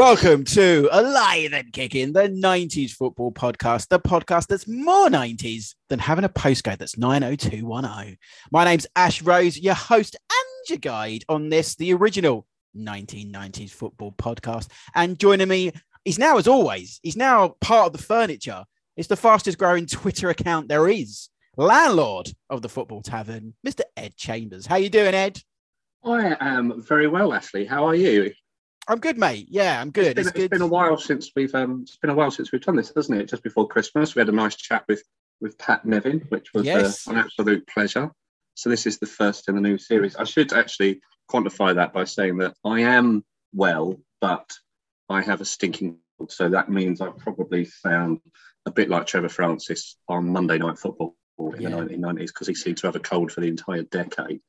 Welcome to Alive and Kicking, the 90s football podcast, the podcast that's more 90s than having a postcode that's 90210. My name's Ash Rose, your host and your guide on this, the original 1990s football podcast. And joining me, he's now, as always, he's now part of the furniture. It's the fastest growing Twitter account there is. Landlord of the Football Tavern, Mr. Ed Chambers. How you doing, Ed? I am very well, Ashley. How are you? I'm good, mate. Yeah, I'm good. It's been, It's, good. it's been a while since we've um, it's been a while since we've done this, hasn't it? Just before Christmas, we had a nice chat with with Pat Nevin, which was uh, Yes. an absolute pleasure. So this is the first in the new series. I should actually quantify that by saying that I am well, but I have a stinking cold. So that means I probably sound a bit like Trevor Francis on Monday Night Football in Yeah. the 1990s because he seemed to have a cold for the entire decade.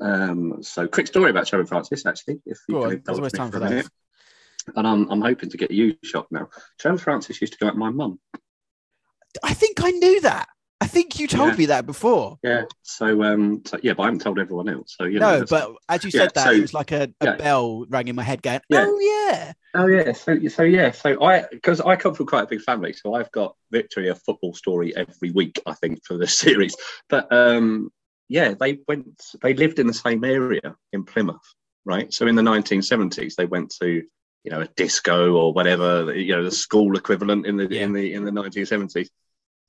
Um, so quick story about Trevor Francis, actually, if you Go can on, there's indulge always me time for a that. minute. And I'm, I'm hoping to get you shocked now. Trevor Francis used to go at my mum. I think I knew that. I think you told Yeah. me that before. Yeah. So um, so, yeah, but I haven't told everyone else. So you know, no, but as you Yeah, said that, so- it was like a, a yeah. bell rang in my head going, Yeah. oh, yeah. Oh yeah, so so yeah, so I because I come from quite a big family, so I've got literally a football story every week, I think, for this series. But um, yeah, they went, they lived in the same area in Plymouth, right? So in the 1970s, they went to you know a disco or whatever, you know, the school equivalent in the Yeah. in the in the 1970s.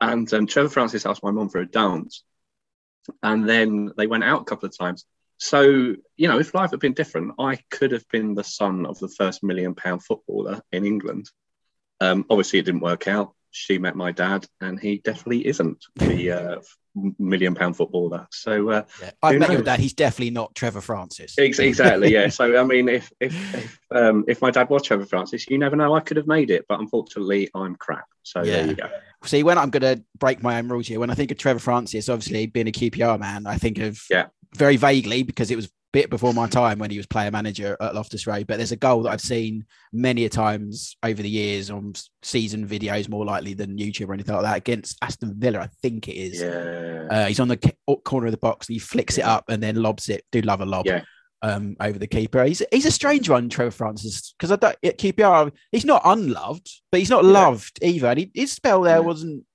And um, Trevor Francis asked my mom for a dance, and then they went out a couple of times. So, you know, if life had been different, I could have been the son of the first million pound footballer in England. Um, obviously, it didn't work out. She met my dad, and he definitely isn't the uh, million pound footballer. So, uh, yeah. I've met your dad. He's definitely not Trevor Francis. exactly, yeah. So, I mean, if if if, um, if my dad was Trevor Francis, you never know. I could have made it, but unfortunately, I'm crap. So Yeah. there you go. See, when I'm going to break my own rules here, when I think of Trevor Francis, obviously being a QPR man, I think of Yeah. very vaguely because it was bit before my time when he was player manager at Loftus Road. But there's a goal that I've seen many a times over the years on season videos, more likely than YouTube or anything like that, against Aston Villa, I think it is. Yeah. Uh, he's on the corner of the box and he flicks it up and then lobs it. Do love a lob. Yeah. Um, over the keeper. He's he's a strange one, Trevor Francis, because I don't at QPR. He's not unloved, but he's not Yeah. loved either. And he, his spell there Yeah. wasn't.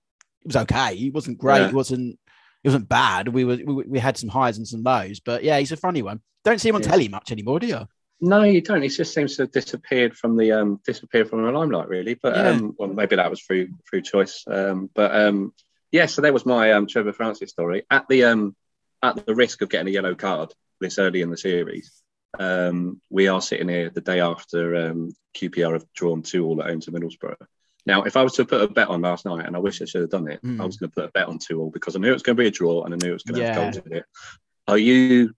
It was okay. He wasn't great. Yeah. He wasn't. It wasn't bad. We were we, we had some highs and some lows, but yeah, he's a funny one. Don't see him on Yeah. telly much anymore, do you? No, you don't. He just seems to have disappeared from the um disappeared from the limelight, really. But Yeah. um, well, maybe that was through through choice. Um, but um, yeah. So there was my um Trevor Francis story. At the um at the risk of getting a yellow card this early in the series, um, we are sitting here the day after um QPR have drawn two all at home to Middlesbrough. Now, if I was to put a bet on last night, and I wish I should have done it, Mm. I was going to put a bet on two all because I knew it was going to be a draw and I knew it was going to Yeah. have goals in it. Are you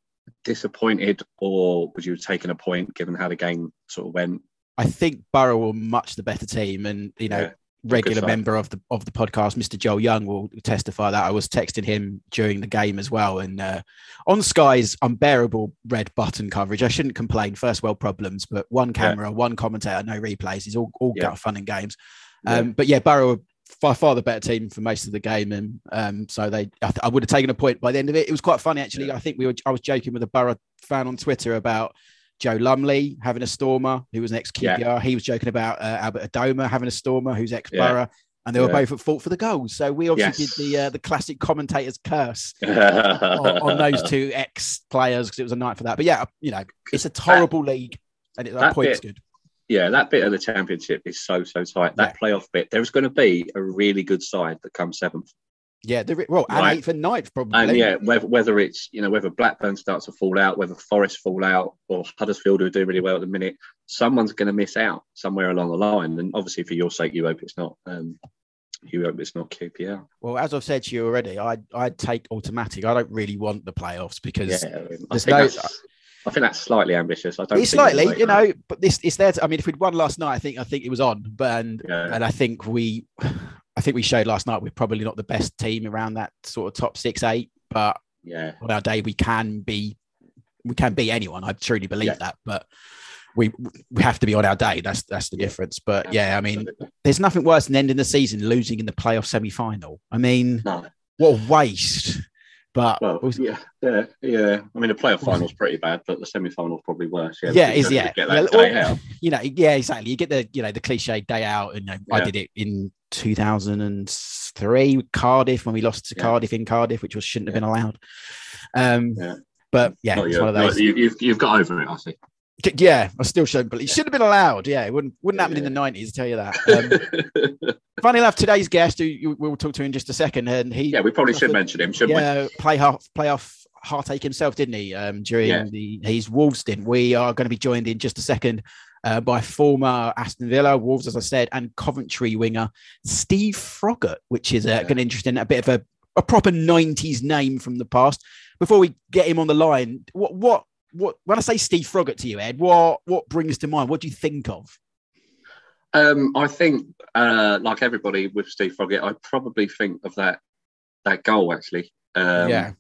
disappointed, or would you have taken a point given how the game sort of went? I think Borough were much the better team, and you know, Yeah, regular member of the of the podcast, Mr. Joel Young, will testify that I was texting him during the game as well. And uh, on Sky's unbearable red button coverage, I shouldn't complain. First world problems, but one camera, one commentator, no replays. It's all all Yeah. fun and games. Yeah. Um, but yeah, Borough were by far the better team for most of the game, and um, so they I, th- I would have taken a point by the end of it. It was quite funny actually. Yeah. I think we were I was joking with a Borough fan on Twitter about. Joe Lumley having a stormer, who was an ex QPR. He was joking about uh, Albert Adomah having a stormer, who's ex Borough, and they were Yeah. both at fault for the goals. So we obviously Yes. did the uh, the classic commentator's curse on, on those two ex players because it was a night for that. But yeah, you know, it's a horrible league, and it, that that point's bit- good. Yeah, that bit of the championship is so so tight. That playoff bit, there's going to be a really good side that comes seventh. Yeah, the, well, and Right. eighth and ninth probably. And yeah, whether, whether it's you know whether Blackburn starts to fall out, whether Forest fall out, or Huddersfield who are doing really well at the minute, someone's going to miss out somewhere along the line. And obviously, for your sake, you hope it's not. Um, you hope it's not QPR. Well, as I've said to you already, I I'd take automatic. I don't really want the playoffs because Yeah, I there's no- that's, I think that's slightly ambitious. I don't. it's slightly, you that. know, but this it's there. To, I mean, if we'd won last night, I think I think it was on, but and Yeah. and I think we, I think we showed last night we're probably not the best team around that sort of top six eight, but Yeah, on our day we can be, we can be anyone. I truly believe Yeah. that, but we we have to be on our day. That's that's the Yeah. difference. But yeah, I mean, there's nothing worse than ending the season losing in the playoff semi final. I mean, no, what a waste. But Well, we'll- yeah, yeah, yeah. I mean, the playoff final's pretty bad, but the semi-final's probably worse. Yeah, yeah, is yeah. Get that or- day out. you know, yeah, exactly. You get the you know the cliche day out, and you know, I did it in 2003 Cardiff when we lost to Yeah. Cardiff in Cardiff, which was shouldn't have Yeah. been allowed. Um, Yeah. but yeah, Not it's one of those. you, you've you've got over it, I think. Yeah, I still shouldn't, but it should have been allowed. Yeah, it wouldn't wouldn't happen in Yeah. the 90s. I tell you that. Um, funny enough, today's guest, who you, we'll talk to in just a second, and he yeah, we probably should mention him, shouldn't yeah, play half play off heartache himself, didn't he? Um, during Yeah. the his Wolves stint. We are going to be joined in just a second uh, by former Aston Villa Wolves, as I said, and Coventry winger Steve Froggatt, which is uh, Yeah. to interesting a bit of a, a proper '90s name from the past. Before we get him on the line, what what what when I say Steve Froggatt to you, Ed, what what brings to mind? What do you think of? Um, I think, uh, like everybody with Steve Froggatt, I probably think of that that goal actually. Um, yeah,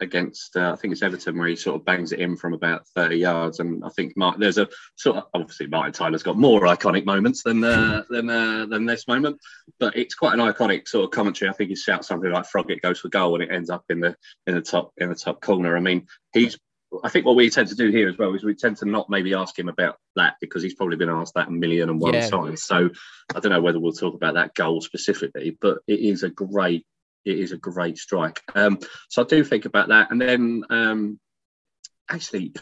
against uh, I think it's Everton where he sort of bangs it in from about 30 yards and I think Mark, there's a sort of obviously Martin Tyler's got more iconic moments than uh, than uh, than this moment but it's quite an iconic sort of commentary I think he shouts something like Froggatt goes for goal and it ends up in the in the top in the top corner I mean he's I think what we tend to do here as well is we tend to not maybe ask him about that because he's probably been asked that a million and one Yeah. times so I don't know whether we'll talk about that goal specifically but it is a great it is a great strike um, so I do think about that, and then um, actually,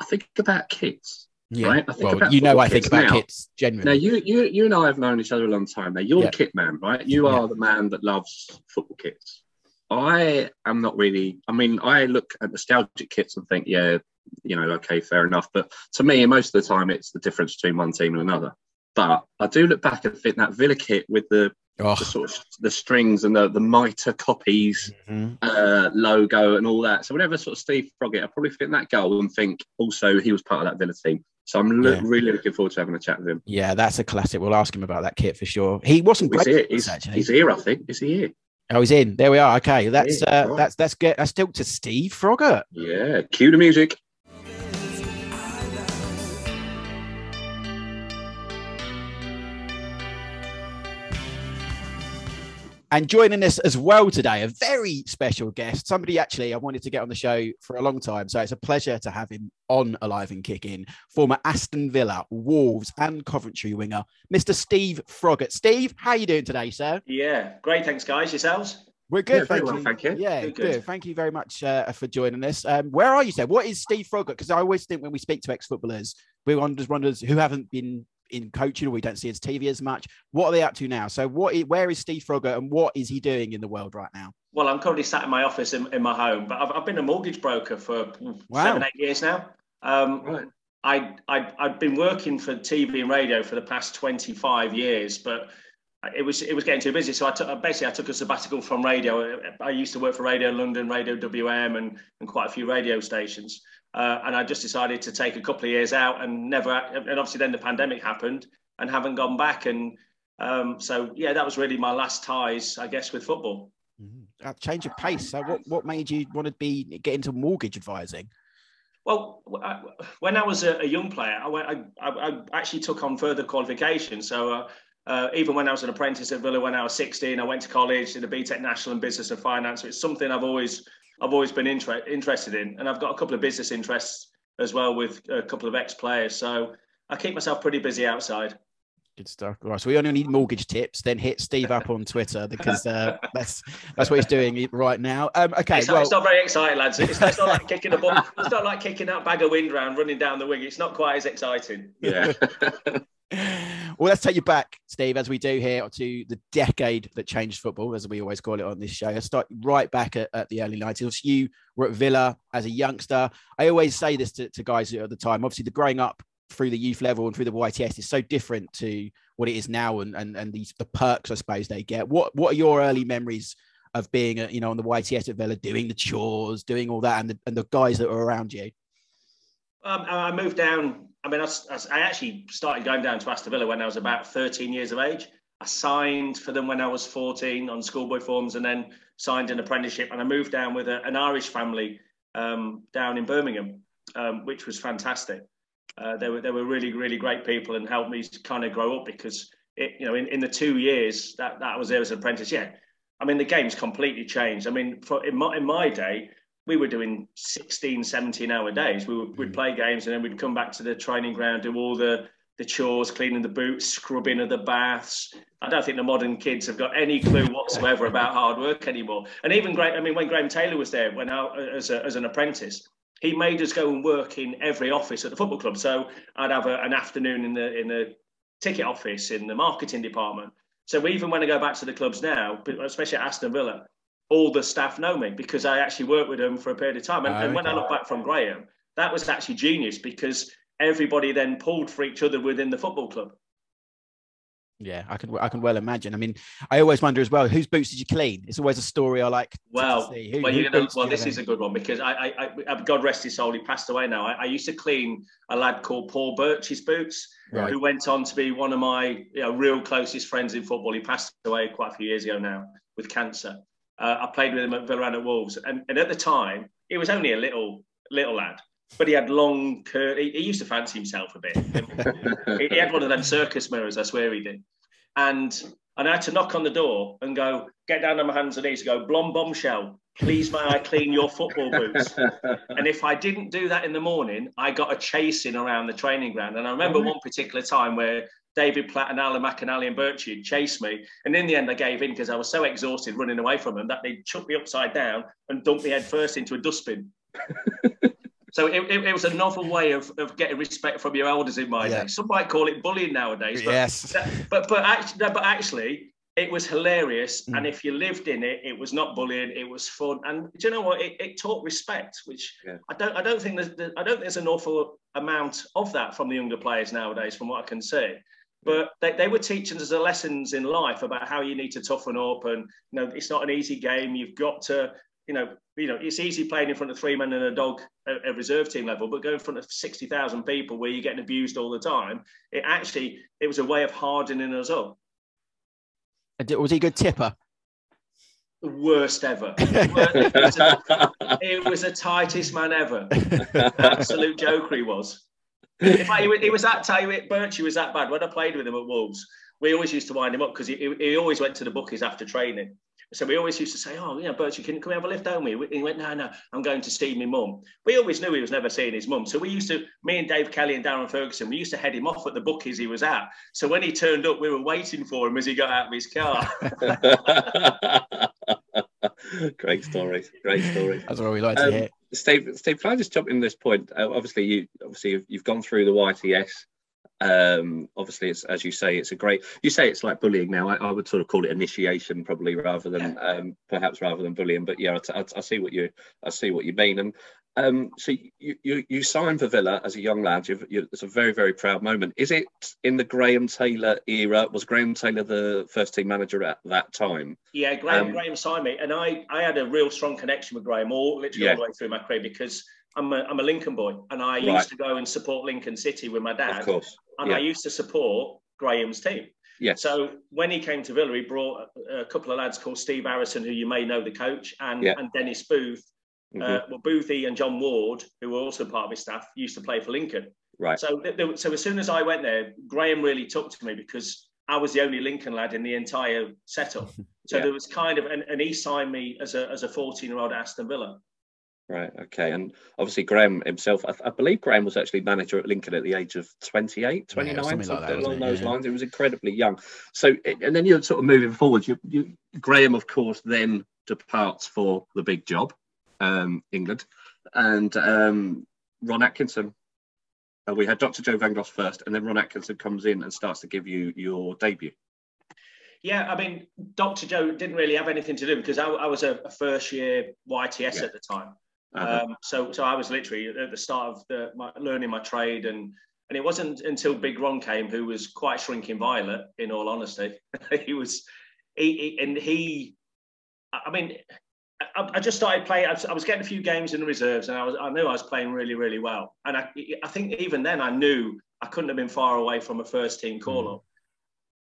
I think about kids. yeah. Right, I think well, about you know, I think about now. kits generally. Now, you, you, you and I have known each other a long time. Now, you're Yeah. the kit man, right? You Yeah. are the man that loves football kits. I am not really. I mean, I look at nostalgic kits and think, yeah, you know, okay, fair enough. But to me, most of the time, it's the difference between one team and another. But I do look back and think that Villa kit with the, Oh, the sort of the strings and the the Mita Copiers mhm. uh, logo and all that. So whenever sort of Steve Froggatt, I probably think that goal and think also he was part of that Villa team. So I'm lo- Yeah. really looking forward to having a chat with him. yeah, that's a classic. We'll ask him about that kit for sure. He wasn't He's here. He's, actually. he's here, I think. Is he here? Oh, he's in. There we are. Okay, that's uh, that's that's get that's still to Steve Froggatt. Yeah. Cue the music. And joining us as well today, a very special guest, somebody actually I wanted to get on the show for a long time. So it's a pleasure to have him on Alive and Kicking, former Aston Villa, Wolves, and Coventry winger, Mr. Steve Froggatt. Steve, how are you doing today, sir? Yeah, great. Thanks, guys. Yourselves? We're good, Yeah, very thank, well, you. thank you. Yeah, Good, good. good. Thank you very much uh, for joining us. Um, where are you, sir? What is Steve Froggatt? Because I always think when we speak to ex-footballers, we wonders wonders who haven't been in coaching or we don't see his TV as much. What are they up to now? So, what, where is Steve Froggatt and what is he doing in the world right now? Well, I'm currently sat in my office in, in my home, but I've, I've been a mortgage broker for Wow. seven, eight years now. Um, Right. I, I, I've been working for TV and radio for the past 25 years, but it was it was getting too busy. So I took basically I took a sabbatical from radio. I used to work for Radio London, Radio WM, and, and quite a few radio stations. Uh, and I just decided to take a couple of years out and never. And obviously then the pandemic happened and haven't gone back. And um, so yeah, that was really my last ties, I guess, with football. A change of pace. So, what what made you want to be get into mortgage advising? Well, I- when I was a, a young player, I, went, I, I, actually took on further qualifications. So uh, uh, even when I was an apprentice at Villa when I was 16, I went to college, did a BTEC National in Business and Finance. So it's something I've always I've always been inter- interested in, and I've got a couple of business interests as well with a couple of ex-players. So I keep myself pretty busy outside. Good stuff. Right, so we only need mortgage tips. Then hit Steve up on Twitter because uh, that's that's what he's doing right now. Um, okay, it's, not, well, it's not very exciting, lads. It's, it's not like kicking a ball. It's not like kicking that bag of wind round, running down the wing. It's not quite as exciting. Yeah. well, let's take you back, Steve, as we do here to the decade that changed football, as we always call it on this show. Let's start right back at, at the early 90s. You were at Villa as a youngster. I always say this to, to guys at the time. Obviously, the growing up through the youth level and through the YTS is so different to what it is now and, and, and these the perks, I suppose, they get. What what are your early memories of being, uh, you know, on the YTS at Villa, doing the chores, doing all that, and the, and the guys that were around you? Um, I moved down. I mean, I actually started going down to Aston Villa when I was about 13 years of age. I signed for them when I was 14 on schoolboy forms, and then signed an apprenticeship. And I moved down with a, an Irish family um, down in Birmingham, um, which was fantastic. Uh, they were they were really really great people and helped me kind of grow up because it you know in, in the two years that that I was there as an apprentice, yeah, I mean, the game's completely changed. I mean, for, in, my, in my day, we were doing 16, 17 hour days. We would, we'd mm. play games and then we'd come back to the training ground, do all the, the chores, cleaning the boots, scrubbing of the baths. I don't think the modern kids have got any clue whatsoever about hard work anymore. And even great, I mean, when Graham Taylor was there, when I, as, a, as an apprentice, he made us go and work in every office at the football club. So I'd have a, an afternoon in the in the ticket office, in the marketing department. So even when I go back to the clubs now, especially at Aston Villa, all the staff know me because I actually worked with them for a period of time. And, and ah, when I look back from Graham, that was actually genius because everybody then pulled for each other within the football club. Yeah, I can I can well imagine. I mean, I always wonder as well, whose boots did you clean? It's always a story I like. Well, Who, well, you're gonna, well, this is a good one because I, I, I, uh, God rest his soul, he passed away now. I, I used to clean a lad called Paul Birch's boots, right. who went on to be one of my you know, real closest friends in football. He passed away quite a few years ago now with cancer. Uh, I played with him at Villa and at Wolves, and, and at the time, he was only a little little lad but he had long He, he, used to fancy himself a bit. he, had one of them circus mirrors. I swear he did. And and I had to knock on the door and go, get down on my hands and knees, and go, blom bombshell, please may I clean your football boots? and if I didn't do that in the morning, I got a chasing around the training ground. And I remember one particular time where David Platt and Alan McInally and Birchie chased me. And in the end, I gave in because I was so exhausted running away from them that they chucked me upside down and dumped me head first into a dustbin. So it, it, it, was a novel way of, of getting respect from your elders in my yeah. day. Some might call it bullying nowadays. But, yes. But but actually, but actually, it was hilarious. Mm. And if you lived in it, it was not bullying. It was fun. And do you know what? It, it taught respect, which yeah. I don't I don't think there's I don't think there's an awful amount of that from the younger players nowadays, from what I can see but they, they were teaching us the lessons in life about how you need to toughen up and you know it's not an easy game you've got to you know, you know, it's easy playing in front of three men and a dog at, at reserve team level, but going in front of sixty thousand people where you're getting abused all the time, it actually it was a way of hardening us up. Was he a good tipper? The worst ever. it, was a, it was the tightest man ever. Absolute joker he was. In fact, he, he was that tight. Birchie was that bad. When I played with him at Wolves, we always used to wind him up because he, he always went to the bookies after training. So we always used to say, "Oh, you know, Birchie, can, can we have a lift home?" with He went, "No, no, I'm going to see my mum." We always knew he was never seeing his mum, so we used to, me and Dave Kelly and Darren Ferguson, we used to head him off at the bookies he was at. So when he turned up, we were waiting for him as he got out of his car. Great story. Great story. That's what we like to um, hear. Steve, Steve, can I just jump in this point? Uh, obviously, you obviously you've, you've gone through the YTS um obviously it's as you say it's a great you say it's like bullying now. I, I would sort of call it initiation probably rather than um perhaps rather than bullying but yeah I, I, I see what you i see what you mean. And um so you you, you signed for villa as a young lad you've, you, it's a very very proud moment is it in the graham taylor era was graham taylor the first team manager at that time yeah graham um, graham signed me and i i had a real strong connection with graham all literally yeah. all the way through my career because I'm a, I'm a Lincoln boy, and I right. used to go and support Lincoln City with my dad. Of course. And yeah. I used to support Graham's team. Yes. So when he came to Villa, he brought a, a, couple of lads called Steve Harrison, who you may know, the coach, and, yeah. and Dennis Booth. Mm-hmm. Uh, well, Boothie and John Ward, who were also part of his staff, used to play for Lincoln. Right. So, th- so as soon as I went there, Graham really took to me because I was the only Lincoln lad in the entire setup. So yeah. there was kind of, and, and he signed me as a as a 14 year old Aston Villa. Right. Okay. And obviously, Graham himself, I, I, believe Graham was actually manager at Lincoln at the age of 28, 29, yeah, something, something like that, along those yeah. lines. He was incredibly young. So, and then you're sort of moving forward. You, you, Graham, of course, then departs for the big job, um, England, and um, Ron Atkinson. Uh, we had Dr. Joe Van Venglos first, and then Ron Atkinson comes in and starts to give you your debut. Yeah, I mean, Dr. Joe didn't really have anything to do because I, I was a, a, first year YTS yeah. at the time. Uh-huh. Um, so, so I was literally at the start of the, my, learning my trade, and and it wasn't until Big Ron came, who was quite shrinking violet, in all honesty. he was, he, he, and he, I mean, I, I just started playing. I was, getting a few games in the reserves, and I was, I knew I was playing really, really well. And I, I think even then, I knew I couldn't have been far away from a first team call up.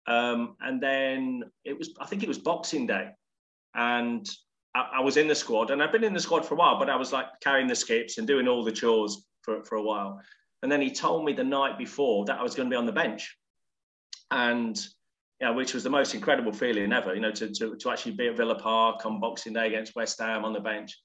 Mm. Um, and then it was, I think it was Boxing Day, and I, I, was in the squad and I've been in the squad for a while, but I was like carrying the skips and doing all the chores for, for a while. And then he told me the night before that I was going to be on the bench. And you know, which was the most incredible feeling ever, you know, to, to, to actually be at Villa Park on Boxing Day against West Ham on the bench.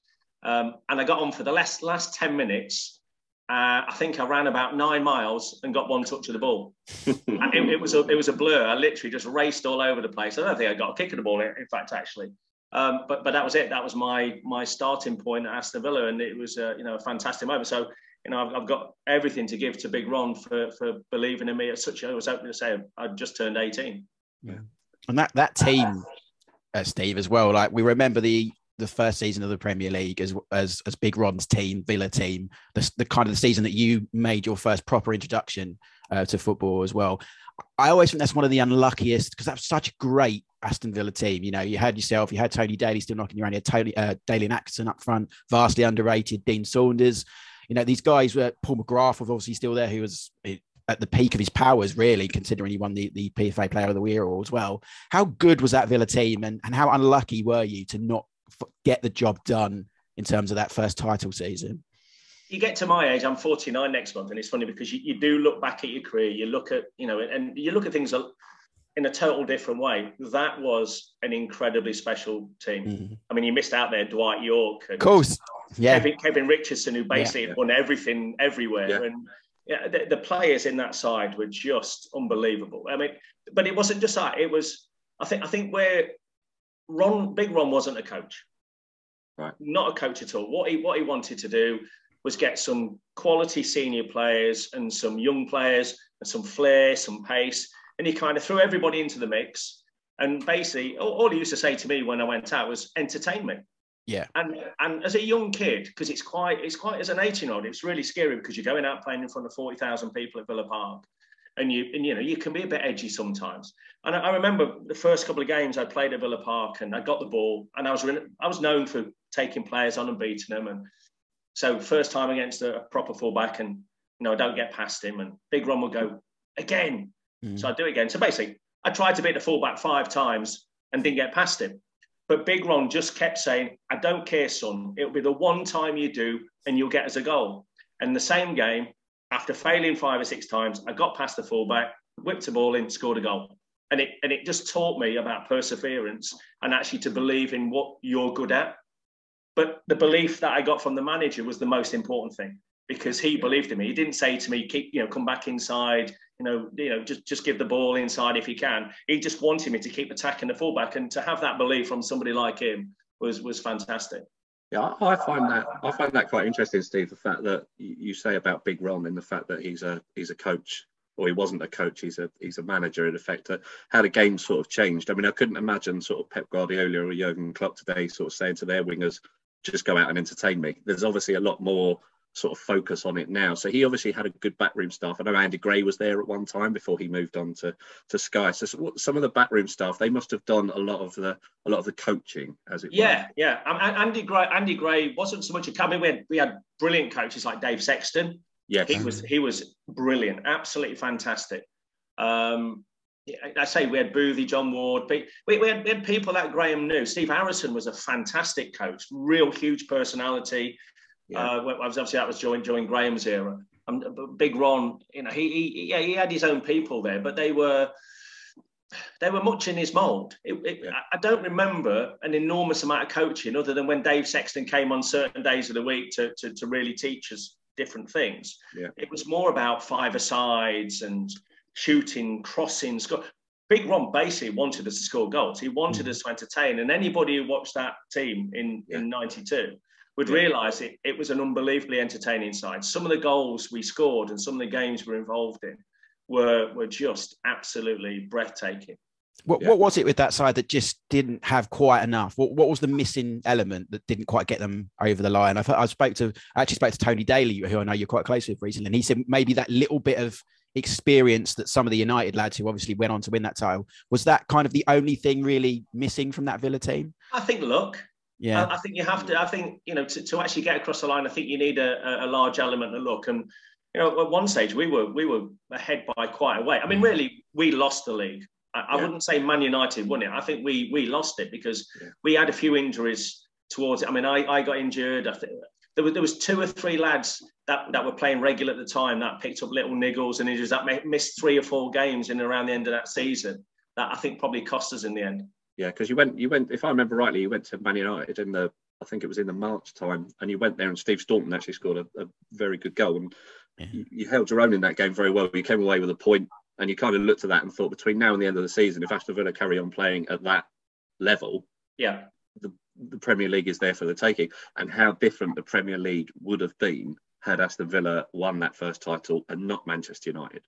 Um, and I got on for the last, last 10 minutes. Uh, I think I ran about nine miles and got one touch of the ball. it, it, was a, it was a blur. I literally just raced all over the place. I don't think I got a kick of the ball, in fact, actually. Um, but but that was it. That was my my starting point at Aston Villa, and it was uh, you know a fantastic moment. So you know I've, I've, got everything to give to Big Ron for for believing in me at such. I was hoping to say I just turned eighteen. Yeah. And that that team, uh, Steve, as well. Like we remember the the first season of the Premier League as as as Big Ron's team, Villa team, the, the kind of the season that you made your first proper introduction uh, to football as well. I always think that's one of the unluckiest because that's such a great Aston Villa team. You know, you had yourself, you had Tony Daley still knocking around, you had Tony, uh, Dalian Atkinson up front, vastly underrated, Dean Saunders. You know, these guys were Paul McGrath was obviously still there, who was at the peak of his powers, really, considering he won the, the PFA Player of the Year as well. How good was that Villa team, and, and how unlucky were you to not get the job done in terms of that first title season? You get to my age, I'm 49 next month, and it's funny because you, you do look back at your career, you look at, you know, and you look at things in a total different way. That was an incredibly special team. Mm-hmm. I mean, you missed out there, Dwight Yorke. of course. Yeah. Kevin, Kevin Richardson, who basically yeah. won everything everywhere. Yeah. And yeah, the, the, players in that side were just unbelievable. I mean, but it wasn't just that. It was, I think, I think where Ron, Big Ron wasn't a coach, right? Not a coach at all. What he what he wanted to do was get some quality senior players and some young players and some flair, some pace, and he kind of threw everybody into the mix. And basically, all, all he used to say to me when I went out was, "Entertain me." Yeah. And and as a young kid, because it's quite it's quite as an 18 year old, it's really scary because you're going out playing in front of 40,000 people at Villa Park. And you and you know you can be a bit edgy sometimes. And I, I remember the first couple of games I played at Villa Park and I got the ball and I was I was known for taking players on and beating them. And so first time against a, proper fullback and you know I don't get past him and Big Ron will go again. Mm. So I do it again. So basically I tried to beat the fullback five times and didn't get past him. But Big Ron just kept saying, I don't care, son. It'll be the one time you do, and you'll get us a goal. And the same game, after failing five or six times, I got past the fullback, whipped the ball in, scored a goal. And it, and it just taught me about perseverance and actually to believe in what you're good at. But the belief that I got from the manager was the most important thing because he believed in me. He didn't say to me, keep, you know, come back inside, you know, you know, just just give the ball inside if you can. He just wanted me to keep attacking the fullback, and to have that belief from somebody like him was was fantastic. Yeah, I find that I find that quite interesting, Steve. The fact that you say about Big Ron and the fact that he's a he's a coach, or he wasn't a coach, he's a he's a manager in effect. That how the game sort of changed. I mean, I couldn't imagine sort of Pep Guardiola or Jurgen Klopp today sort of saying to their wingers, "Just go out and entertain me." There's obviously a lot more sort of focus on it now. So he obviously had a good backroom staff. I know Andy Gray was there at one time before he moved on to, to Sky. So some of the backroom staff, they must have done a lot of the a lot of the coaching, as it yeah, were. Yeah, yeah. Andy Gray, Andy Gray wasn't so much a cabin. We had we had brilliant coaches like Dave Sexton. Yeah, he was he was brilliant, absolutely fantastic. Um, I say we had Boothie, John Ward. We, we, had, we had people that Graham knew. Steve Harrison was a fantastic coach, real huge personality. Yeah. Uh, obviously that was during, during Graham's era. Um, Big Ron, you know, he, he yeah he had his own people there, but they were they were much in his mould. Yeah. I don't remember an enormous amount of coaching other than when Dave Sexton came on certain days of the week to, to, to really teach us different things. Yeah. It was more about five-a-sides and shooting, crossing, score. Big Ron basically wanted us to score goals. He wanted mm. us to entertain. And anybody who watched that team in, yeah. in 92 would realise it, it was an unbelievably entertaining side. Some of the goals we scored and some of the games we're involved in were, were just absolutely breathtaking. What, yeah. what was it with that side that just didn't have quite enough? What, what was the missing element that didn't quite get them over the line? I, I spoke to I actually spoke to Tony Daley, who I know you're quite close with recently, and he said maybe that little bit of experience that some of the United lads who obviously went on to win that title was that kind of the only thing really missing from that Villa team. I think luck. Yeah, I, I, think you have to. I think you know to, to actually get across the line. I think you need a, a large element of luck. And you know, at one stage we were we were ahead by quite a way. I mean, mm. really, we lost the league. I, I wouldn't say Man United won it. I think we we lost it because yeah. we had a few injuries towards it. I mean, I, I got injured. I think there was, there was two or three lads that, that were playing regular at the time that picked up little niggles and injuries that missed three or four games in and around the end of that season. that I think probably cost us in the end. Yeah, because you went, you went. If I remember rightly, you went to Man United in the, I think it was in the March time, and you went there, and Steve Staunton actually scored a, a very good goal, and yeah. you, you, held your own in that game very well. You came away with a point, and you kind of looked at that and thought, between now and the end of the season, if Aston Villa carry on playing at that level, yeah, the, the Premier League is there for the taking. And how different the Premier League would have been had Aston Villa won that first title and not Manchester United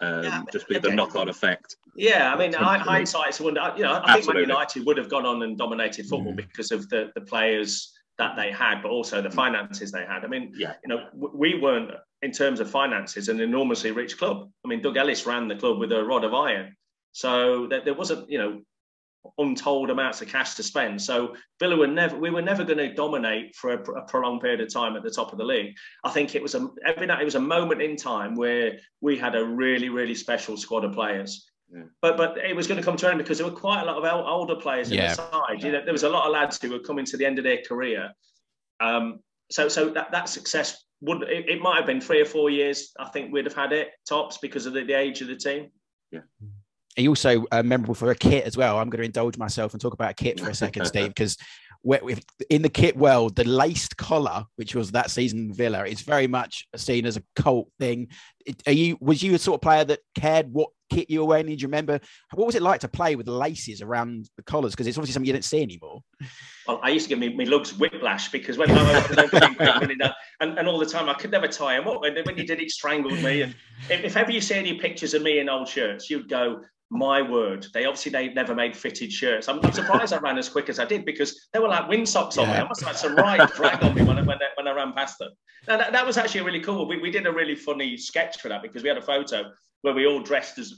um, yeah, just with the knock-on effect. Yeah, I mean, hindsight's a wonder. You know, I Absolutely. think Man United would have gone on and dominated football mm. because of the the players that they had, but also the finances they had. I mean, yeah. you know, we weren't in terms of finances an enormously rich club. I mean, Doug Ellis ran the club with a rod of iron, so there wasn't, you know, untold amounts of cash to spend. So Villa were never, we were never going to dominate for a, a, prolonged period of time at the top of the league. I think it was a every night it was a moment in time where we had a really really special squad of players. Yeah. But but it was going to come to an end because there were quite a lot of older players in the side. You know, there was a lot of lads who were coming to the end of their career. Um, so so that, that success would it, it, might have been three or four years. I think we'd have had it tops because of the, the age of the team. Yeah he also uh, memorable for a kit as well. I'm going to indulge myself and talk about a kit for a second, Steve, because in the kit world, the laced collar, which was that season Villa, is very much seen as a cult thing. Are you was you a sort of player that cared what kit you were wearing? Did you remember what was it like to play with laces around the collars? Because it's obviously something you don't see anymore. Well, I used to give me, me lugs whiplash because when I was and, and all the time I could never tie them up, and when you did it, strangled me. And if, if ever you see any pictures of me in old shirts, you'd go, my word, they obviously they never made fitted shirts. I'm, I'm surprised I ran as quick as I did because they were like wind socks on yeah. me. I must have had some right drag on me when I, when, I, when I ran past them. Now, that, that was actually really cool. We, we did a really funny sketch for that because we had a photo where we all dressed as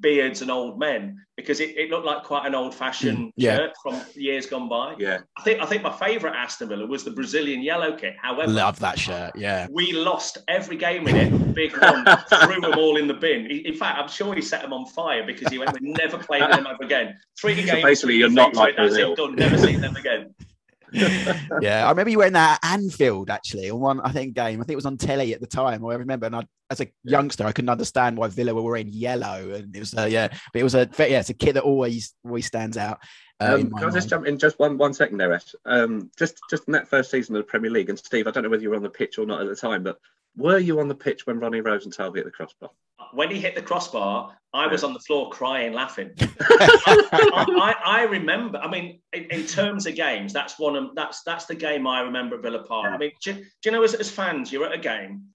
beards and old men because it, it looked like quite an old fashioned mm, yeah. shirt from years gone by. Yeah. I think I think my favourite Aston Villa was the Brazilian yellow kit. However, love that shirt. Yeah. We lost every game in it. Big Ron, threw them all in the bin. In fact, I'm sure he set them on fire because he went, we never played them ever again. Three so games. Basically, you're not like Brazil. Done, never seen them again. yeah, I remember you wearing that at Anfield actually on one I think game. I think it was on telly at the time. I remember, and I, as a youngster, I couldn't understand why Villa were wearing yellow, and it was uh, yeah, but it was a yeah, it's a kit that always always stands out. Uh, um, can I just jump in just one one second there, Ash? Um, just just in that first season of the Premier League, and Steve, I don't know whether you were on the pitch or not at the time, but were you on the pitch when Ronnie Rosenthal hit the crossbar? When he hit the crossbar, I was on the floor crying, laughing. I, I, I, remember. I mean, in, in, terms of games, that's one of that's that's the game I remember at Villa Park. I mean, do, do you know, as, as fans, you're at a game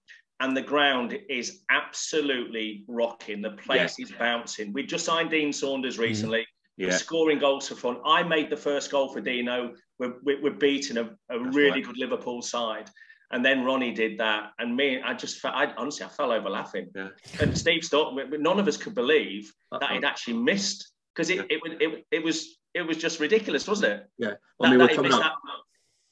and the ground is absolutely rocking. The place yeah. is bouncing. We just signed Dean Saunders mm. recently. Yeah. scoring goals for fun. I made the first goal for Dino. We're, we're, we're beating a, a really right. good Liverpool side. And then Ronnie did that, and me, I just, felt, I honestly, I fell over laughing. Yeah. And Steve Staunton, none of us could believe that he'd actually missed because it, yeah. it, it, it, was, it was just ridiculous, wasn't it? Yeah. I mean, that, we're coming up. That,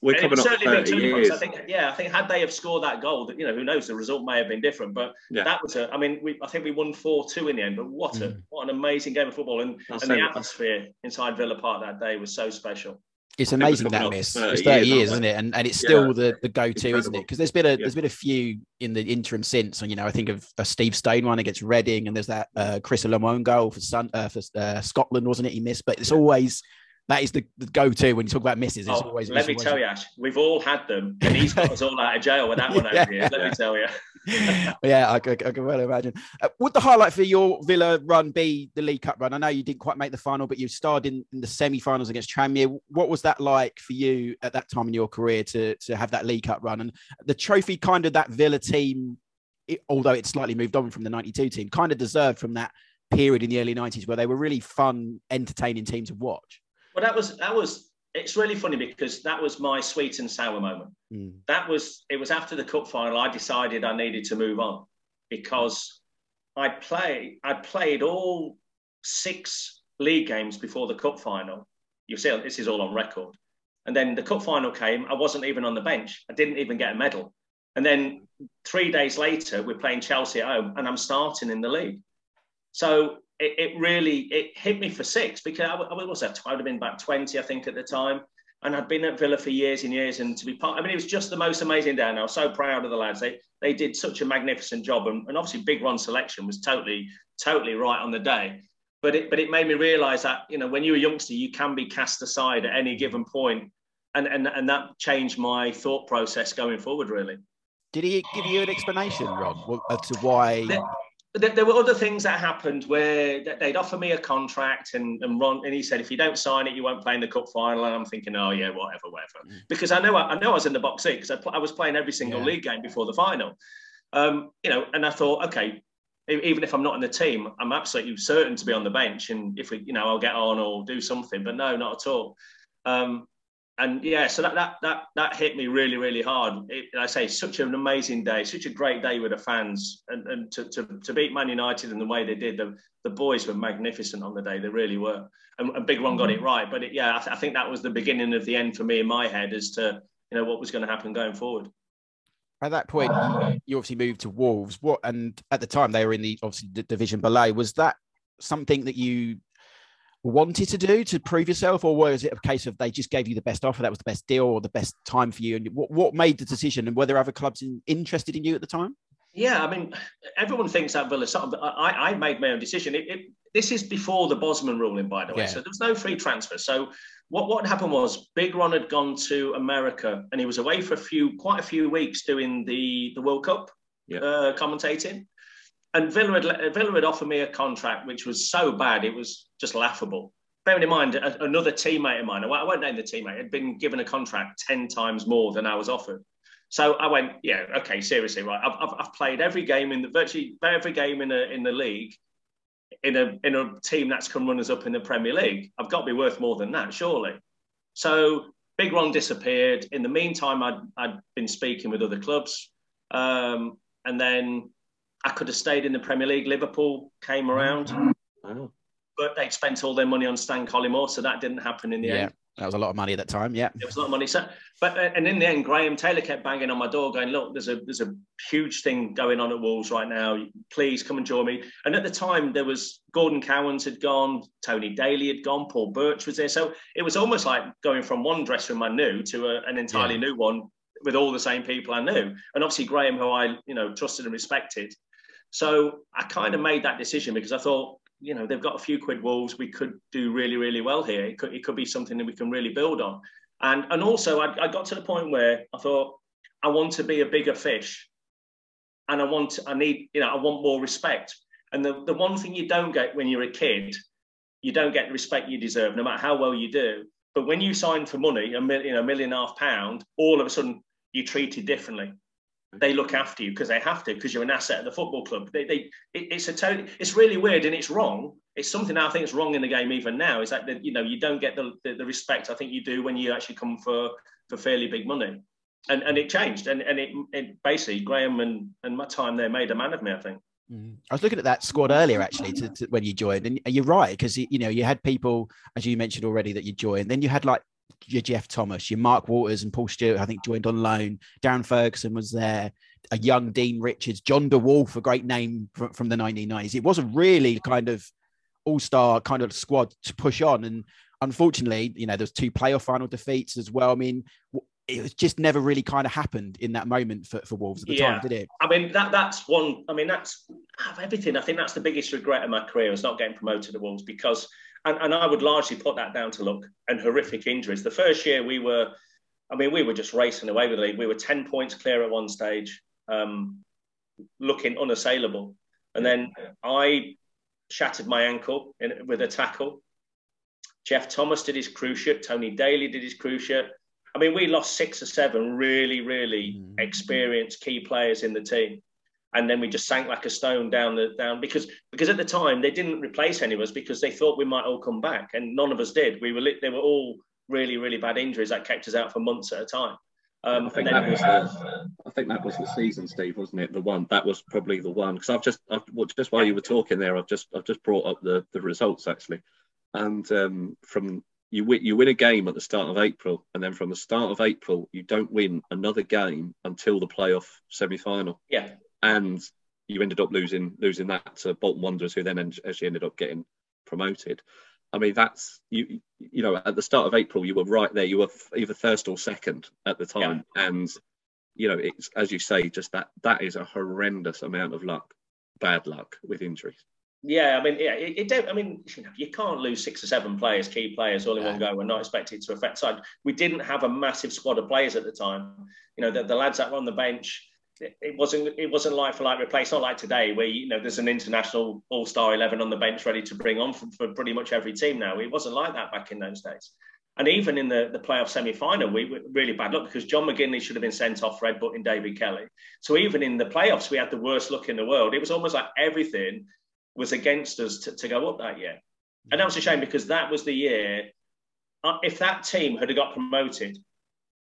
we're coming up 30 years. I think, yeah, I think had they have scored that goal, that you know, who knows, the result may have been different. But yeah. that was a, I mean, we, I think we won four two in the end. But what a, mm. what an amazing game of football, and, and the atmosphere inside Villa Park that day was so special. It's amazing that miss. 30 it's 30 years, years isn't it? And and it's still yeah. the, the go to, isn't it? Because there's been a yeah. there's been a few in the interim since. And you know, I think of a Steve Stone one against Reading, and there's that uh, Chris Iwelumo goal for Sun, uh, for uh, Scotland, wasn't it? He missed, but it's always that is the, the go-to when you talk about misses. It's oh, always. Let me always... tell you, Ash, we've all had them, and he's got us all out of jail with that one over here. Let me tell you. yeah, I, I, I, can well imagine. Uh, would the highlight for your Villa run be the League Cup run? I know you didn't quite make the final, but you starred in, in the semi-finals against Tranmere. What was that like for you at that time in your career to to have that League Cup run and the trophy? Kind of that Villa team, it, although it slightly moved on from the '92 team, kind of deserved from that period in the early '90s where they were really fun, entertaining teams to watch. Well, that was that was. It's really funny because that was my sweet and sour moment. Mm. That was it was after the cup final. I decided I needed to move on because I play I played all six league games before the cup final. You see, this is all on record. And then the cup final came. I wasn't even on the bench. I didn't even get a medal. And then three days later, we're playing Chelsea at home, and I'm starting in the league. So it, it, really it hit me for six because I, I was that I would have been about 20 I think at the time and I'd been at Villa for years and years and to be part I mean it was just the most amazing day and I was so proud of the lads they they did such a magnificent job and, and obviously Big Ron's selection was totally totally right on the day but it but it made me realise that you know when you're a youngster, you can be cast aside at any given point, and and and that changed my thought process going forward. Really. Did he give you an explanation, Ron, as to why? There, there, were other things that happened where they'd offer me a contract, and, and Ron and he said, if you don't sign it, you won't play in the cup final. And I'm thinking, oh yeah, whatever, whatever, mm. because I know I, I know I was in the box seat because I, I, was playing every single yeah. league game before the final. Um, you know, and I thought, okay, even if I'm not in the team, I'm absolutely certain to be on the bench, and if we, you know, I'll get on or do something. But no, not at all. Um, and yeah, so that that that that hit me really, really hard. It, I say such an amazing day, such a great day with the fans, and, and to, to, to beat Man United in the way they did, the, the boys were magnificent on the day. They really were, and, and Big Ron got it right. But it, yeah, I, th- I, think that was the beginning of the end for me in my head as to you know what was going to happen going forward. At that point, you obviously moved to Wolves. What and at the time they were in the obviously the division below. Was that something that you wanted to do to prove yourself, or was it a case of they just gave you the best offer, that was the best deal, or the best time for you? And what, what made the decision, and were there other clubs in, interested in you at the time? Yeah, I mean, everyone thinks that Villa. I, I made my own decision. It, it, this is before the Bosman ruling, by the way. Yeah. So there was no free transfer. So what, what happened was Big Ron had gone to America and he was away for a few, quite a few weeks doing the, the World Cup yeah. uh, commentating and Villa had, Villa had offered me a contract which was so bad it was just laughable. Bearing in mind, another teammate of mine, I won't name the teammate, had been given a contract 10 times more than I was offered. So I went, yeah, okay, seriously, right. I've, I've, played every game in the virtually every game in a, in the league in a in a team that's come runners up in the Premier League. I've got to be worth more than that, surely. So Big Ron disappeared. In the meantime, I'd, I'd been speaking with other clubs. Um, and then I could have stayed in the Premier League. Liverpool came around, oh. but they'd spent all their money on Stan Collymore, so that didn't happen in the yeah, end. That was a lot of money at that time. Yeah, it was a lot of money. So, but uh, and in the end, Graham Taylor kept banging on my door, going, "Look, there's a there's a huge thing going on at Wolves right now. Please come and join me." And at the time, there was Gordon Cowans had gone, Tony Daley had gone, Paul Birch was there. So it was almost like going from one dressing room I knew to a, an entirely yeah. new one with all the same people I knew. And obviously Graham, who I you know trusted and respected. So I kind of made that decision because I thought, you know, they've got a few quid wolves. We could do really, really well here. It could, it could be something that we can really build on. And, and also, I, I got to the point where I thought, I want to be a bigger fish. And I want, I need, you know, I want more respect. And the, the one thing you don't get when you're a kid, you don't get the respect you deserve, no matter how well you do. But when you sign for money, a million, you know, a million and a half pound, all of a sudden you're treated differently they look after you because they have to because you're an asset of the football club. They, they it, it's a totally it's really weird and it's wrong. It's something I think is wrong in the game even now. Is that the, you know you don't get the, the, the respect I think you do when you actually come for for fairly big money, and and it changed and and it, it basically Graham and and my time there made a man of me. I think. Mm. I was looking at that squad earlier, actually, to, to when you joined, and you're right because you know you had people, as you mentioned already, that you joined. Then you had like your Geoff Thomas, your Mark Waters and Paul Stewart, I think joined on loan. Darren Ferguson was there, a young Dean Richards, John DeWolf, a great name from, from the 1990s. It was a really kind of all-star kind of squad to push on. And unfortunately, you know, there's two playoff final defeats as well. I mean, it was just never really kind of happened in that moment for, for Wolves at the yeah. time, did it? I mean, that that's one. I mean, that's everything. I think that's the biggest regret of my career is not getting promoted to Wolves because and, and I would largely put that down to luck and horrific injuries. The first year we were, I mean, we were just racing away with the league. We were 10 points clear at one stage, um, looking unassailable. And then I shattered my ankle in, with a tackle. Geoff Thomas did his cruciate. Tony Daley did his cruciate. I mean, we lost six or seven really, really mm. experienced key players in the team and then we just sank like a stone down the down because because at the time they didn't replace any of us because they thought we might all come back and none of us did. We were they were all really really bad injuries that kept us out for months at a time. Um, I think that was the, I think that was the season, Steve, wasn't it? The one that was probably the one because I've just I've, well, just while you were talking there, I've just I've just brought up the the results actually, and um, from you win you win a game at the start of April, and then from the start of April you don't win another game until the playoff semi final. Yeah, and you ended up losing losing that to Bolton Wanderers, who then actually ended up getting promoted. I mean, that's you. You know, at the start of April, you were right there. You were either first or second at the time, yeah. and you know, it's as you say, just that that is a horrendous amount of luck, bad luck with injuries. Yeah, I mean, yeah, it, it don't. I mean, you, know, you can't lose six or seven players, key players, all in one go, and not expect it to affect side. We didn't have a massive squad of players at the time. You know, the, the lads that were on the bench, it, wasn't it wasn't like for like replace. Not like today, where you know there's an international all star eleven on the bench ready to bring on for, for pretty much every team now. It wasn't like that back in those days. And even in the, the playoff semi final, we were really bad luck because John McGinlay should have been sent off red butting David Kelly. So even in the playoffs, we had the worst luck in the world. It was almost like everything was against us to, to go up that year. And that was a shame because that was the year. Uh, if that team had got promoted,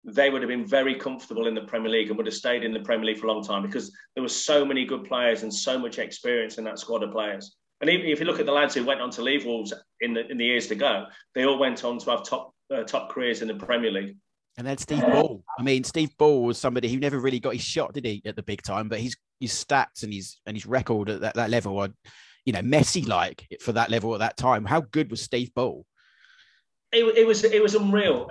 they would have been very comfortable in the Premier League and would have stayed in the Premier League for a long time because there were so many good players and so much experience in that squad of players. And even if you look at the lads who went on to leave Wolves in the in the years to go, they all went on to have top uh, top careers in the Premier League. And then Steve Bull. I mean, Steve Bull was somebody who never really got his shot, did he, at the big time? But his his stats and his and his record at that, that level are, you know, Messi like for that level at that time. How good was Steve Bull? It, it was it was unreal.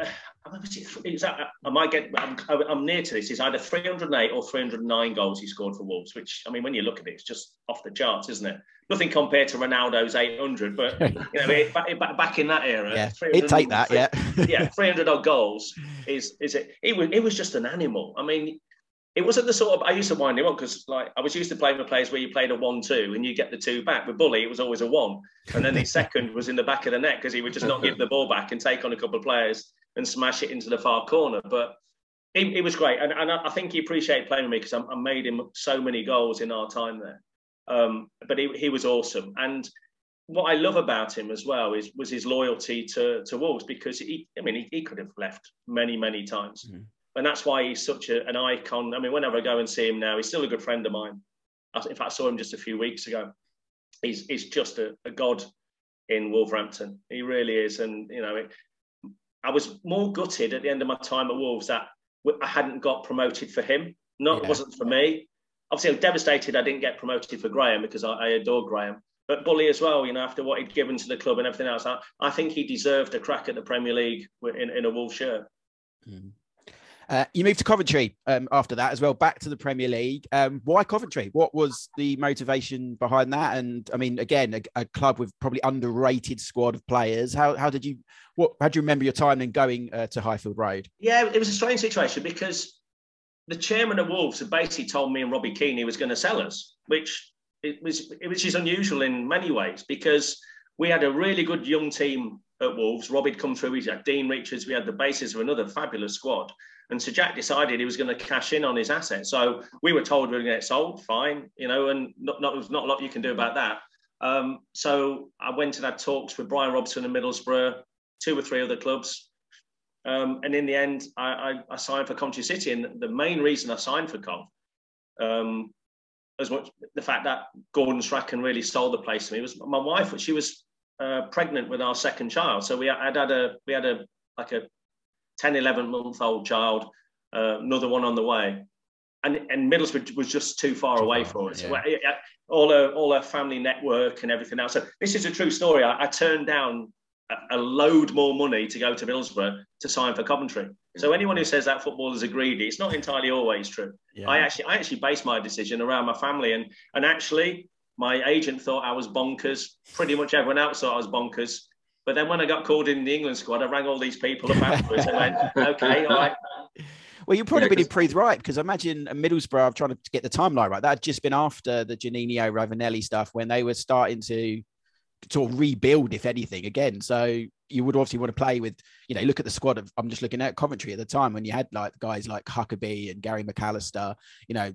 I might get. I'm, I'm near to this. It's either 308 or 309 goals he scored for Wolves. Which I mean, when you look at it, it's just off the charts, isn't it? Nothing compared to Ronaldo's 800, but you know, back, back in that era, yeah, he'd take that. Yeah, yeah, 300 odd goals is is it? It was it was just an animal. I mean, it wasn't the sort of I used to wind him up because like I was used to playing with players where you played a one-two and you get the two back. With Bully, it was always a one, and then the second was in the back of the net because he would just not give the ball back and take on a couple of players and smash it into the far corner. But it, it was great, and, and I think he appreciated playing with me because I, I, made him so many goals in our time there. Um, but he, he was awesome, and what I love about him as well is was his loyalty to to Wolves because he, I mean, he, he could have left many many times, mm. and that's why he's such a, an icon. I mean, whenever I go and see him now, he's still a good friend of mine. I, in fact, I saw him just a few weeks ago. He's he's just a, a god in Wolverhampton. He really is, and you know, it, I was more gutted at the end of my time at Wolves that I hadn't got promoted for him. Not yeah. wasn't for me. Obviously, I'm devastated I didn't get promoted for Graham because I, I adore Graham. But Bully as well, you know, after what he'd given to the club and everything else, I, I think he deserved a crack at the Premier League in, in a Wolves shirt. Mm. Uh, you moved to Coventry um, after that as well, back to the Premier League. Um, why Coventry? What was the motivation behind that? And I mean, again, a, a, club with probably underrated squad of players. How, how did you what? How do you remember your time then going uh, to Highfield Road? Yeah, it was a strange situation because the chairman of Wolves had basically told me and Robbie Keane he was going to sell us, which it was which is unusual in many ways because we had a really good young team at Wolves. Robbie had come through. We had Dean Richards. We had the basis of another fabulous squad. And so Jack decided he was going to cash in on his asset. So we were told we were going to get sold, fine, you know, and not, not, there's not a lot you can do about that. Um, so I went and had talks with Brian Robson and Middlesbrough, two or three other clubs. Um, and in the end, I, I, I, signed for Coventry City. And the main reason I signed for Cov, um, as much the fact that Gordon Strachan really sold the place to me was my wife. She was uh, pregnant with our second child, so we had, had a we had a like a 10, 11 month old child, uh, another one on the way. And, and Middlesbrough was just too far too away far, for us. Yeah. All her, all her family network and everything else. So this is a true story. I, I turned down a, a, load more money to go to Middlesbrough to sign for Coventry. So anyone who says that footballers are greedy, it's not entirely always true. Yeah. I actually, I actually based my decision around my family, and and actually, my agent thought I was bonkers. Pretty much everyone else thought I was bonkers. But then when I got called in the England squad, I rang all these people up afterwards and went, okay, all right. Well, you've probably yeah, been improved right because I imagine Middlesbrough, trying to get the timeline right. That had just been after the Juninho Ravanelli stuff when they were starting to sort of rebuild, if anything, again. So you would obviously want to play with, you know, look at the squad of, I'm just looking at Coventry at the time when you had like guys like Huckerby and Gary McAllister, you know,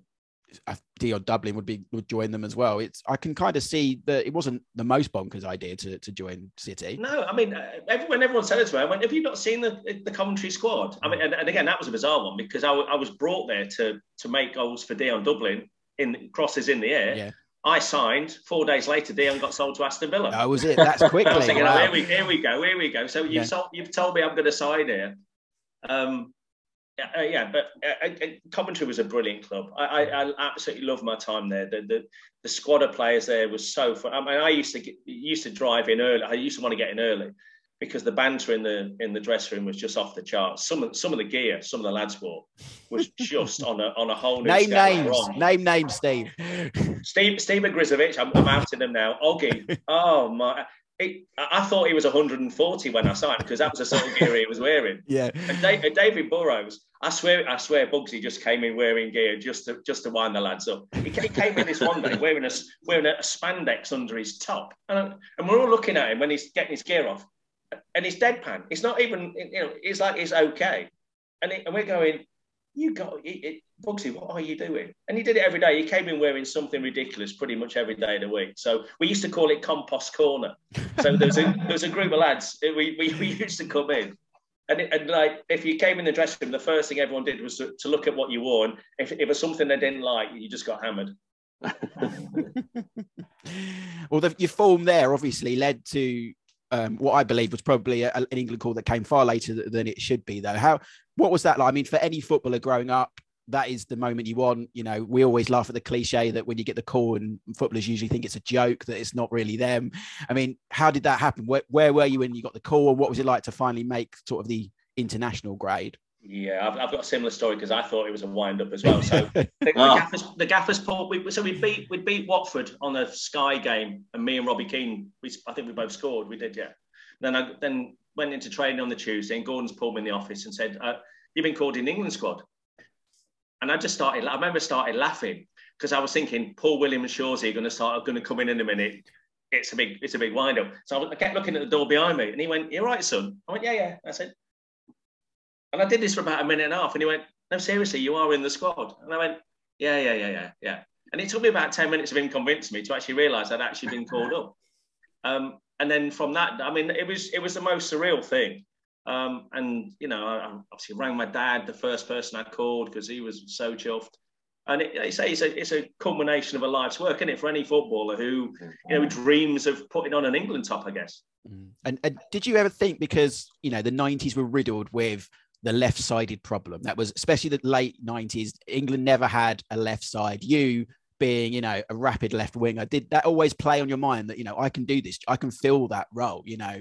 Dion Dublin would be would join them as well. It's I can kind of see that it wasn't the most bonkers idea to, to join City. No, I mean, uh, when everyone said it to me, I went, "Have you not seen the the Coventry squad?" I mean, and, and again, that was a bizarre one because I, w- I was brought there to to make goals for Dion Dublin in crosses in the air. Yeah. I signed. Four days later, Dion got sold to Aston Villa. That was it. That's quickly. I was thinking, wow. oh, here, we, here we go, here we go. So you've, sold, you've told me I'm going to sign here. Um, uh, yeah, but uh, uh, Coventry was a brilliant club. I, I, I absolutely loved my time there. The, the, the squad of players there was so fun. I mean, I used to get, used to drive in early. I used to want to get in early because the banter in the in the dressing room was just off the charts. Some of some of the gear, some of the lads wore was just on a on a whole new Name scale. names. Name names, Steve. Steve Steve Ogrizovic, I'm, I'm outing him now. Oggy, oh my. It, I thought he was 140 when I signed him because that was the sort of gear he was wearing. Yeah. And Da- and David Burrows, I swear, I swear, Bugsy just came in wearing gear just to just to wind the lads up. He, he came in this one day wearing a wearing a spandex under his top, and, and we're all looking at him when he's getting his gear off, and he's deadpan. It's not even, you know, it's like it's okay, and, it, and we're going, you got it, it, Bugsy, what are you doing? And he did it every day. He came in wearing something ridiculous pretty much every day of the week. So we used to call it compost corner. So there's a there's a group of lads uh, we, we, we used to come in. And, it, and like if you came in the dressing room, the first thing everyone did was to, to look at what you wore, and if, if it was something they didn't like, you just got hammered. well, the, your form there obviously led to um, what I believe was probably a, an England call that came far later than it should be, though. How what was that like? I mean, for any footballer growing up, that is the moment you want. You know, we always laugh at the cliche that when you get the call, and footballers usually think it's a joke that it's not really them. I mean, how did that happen? Where, where were you when you got the call, and what was it like to finally make sort of the international grade? Yeah, I've, I've got a similar story because I thought it was a wind up as well. So the, the Oh. gaffers, the gaffers pulled. We, so we beat we beat Watford on a Sky game, and me and Robbie Keane, we, I think we both scored. We did, yeah. Then I then went into training on the Tuesday, and Gordon's pulled me in the office and said, uh, "You've been called in the England squad." And I just started. I remember started laughing because I was thinking Paul Williams Shawsey going to start going to come in in a minute. It's a big it's a big wind up. So I kept looking at the door behind me, and he went, "You're right, son." I went, "Yeah, yeah." I said, and I did this for about a minute and a half. And he went, No, seriously, you are in the squad. And I went, Yeah, yeah, yeah, yeah, yeah. And it took me about 10 minutes of him convincing me to actually realize I'd actually been called up. Um, and then from that, I mean, it was it was the most surreal thing. Um, and you know, I, I obviously rang my dad, the first person I called, because he was so chuffed. And it, it's, a, it's, a, it's a culmination of a life's work, isn't it, for any footballer who you know dreams of putting on an England top, I guess. Mm. And, and did you ever think because you know the 90s were riddled with the left-sided problem that was especially the late 90s england never had a left side you being you know a rapid left winger did that always play on your mind that you know i can do this i can fill that role you know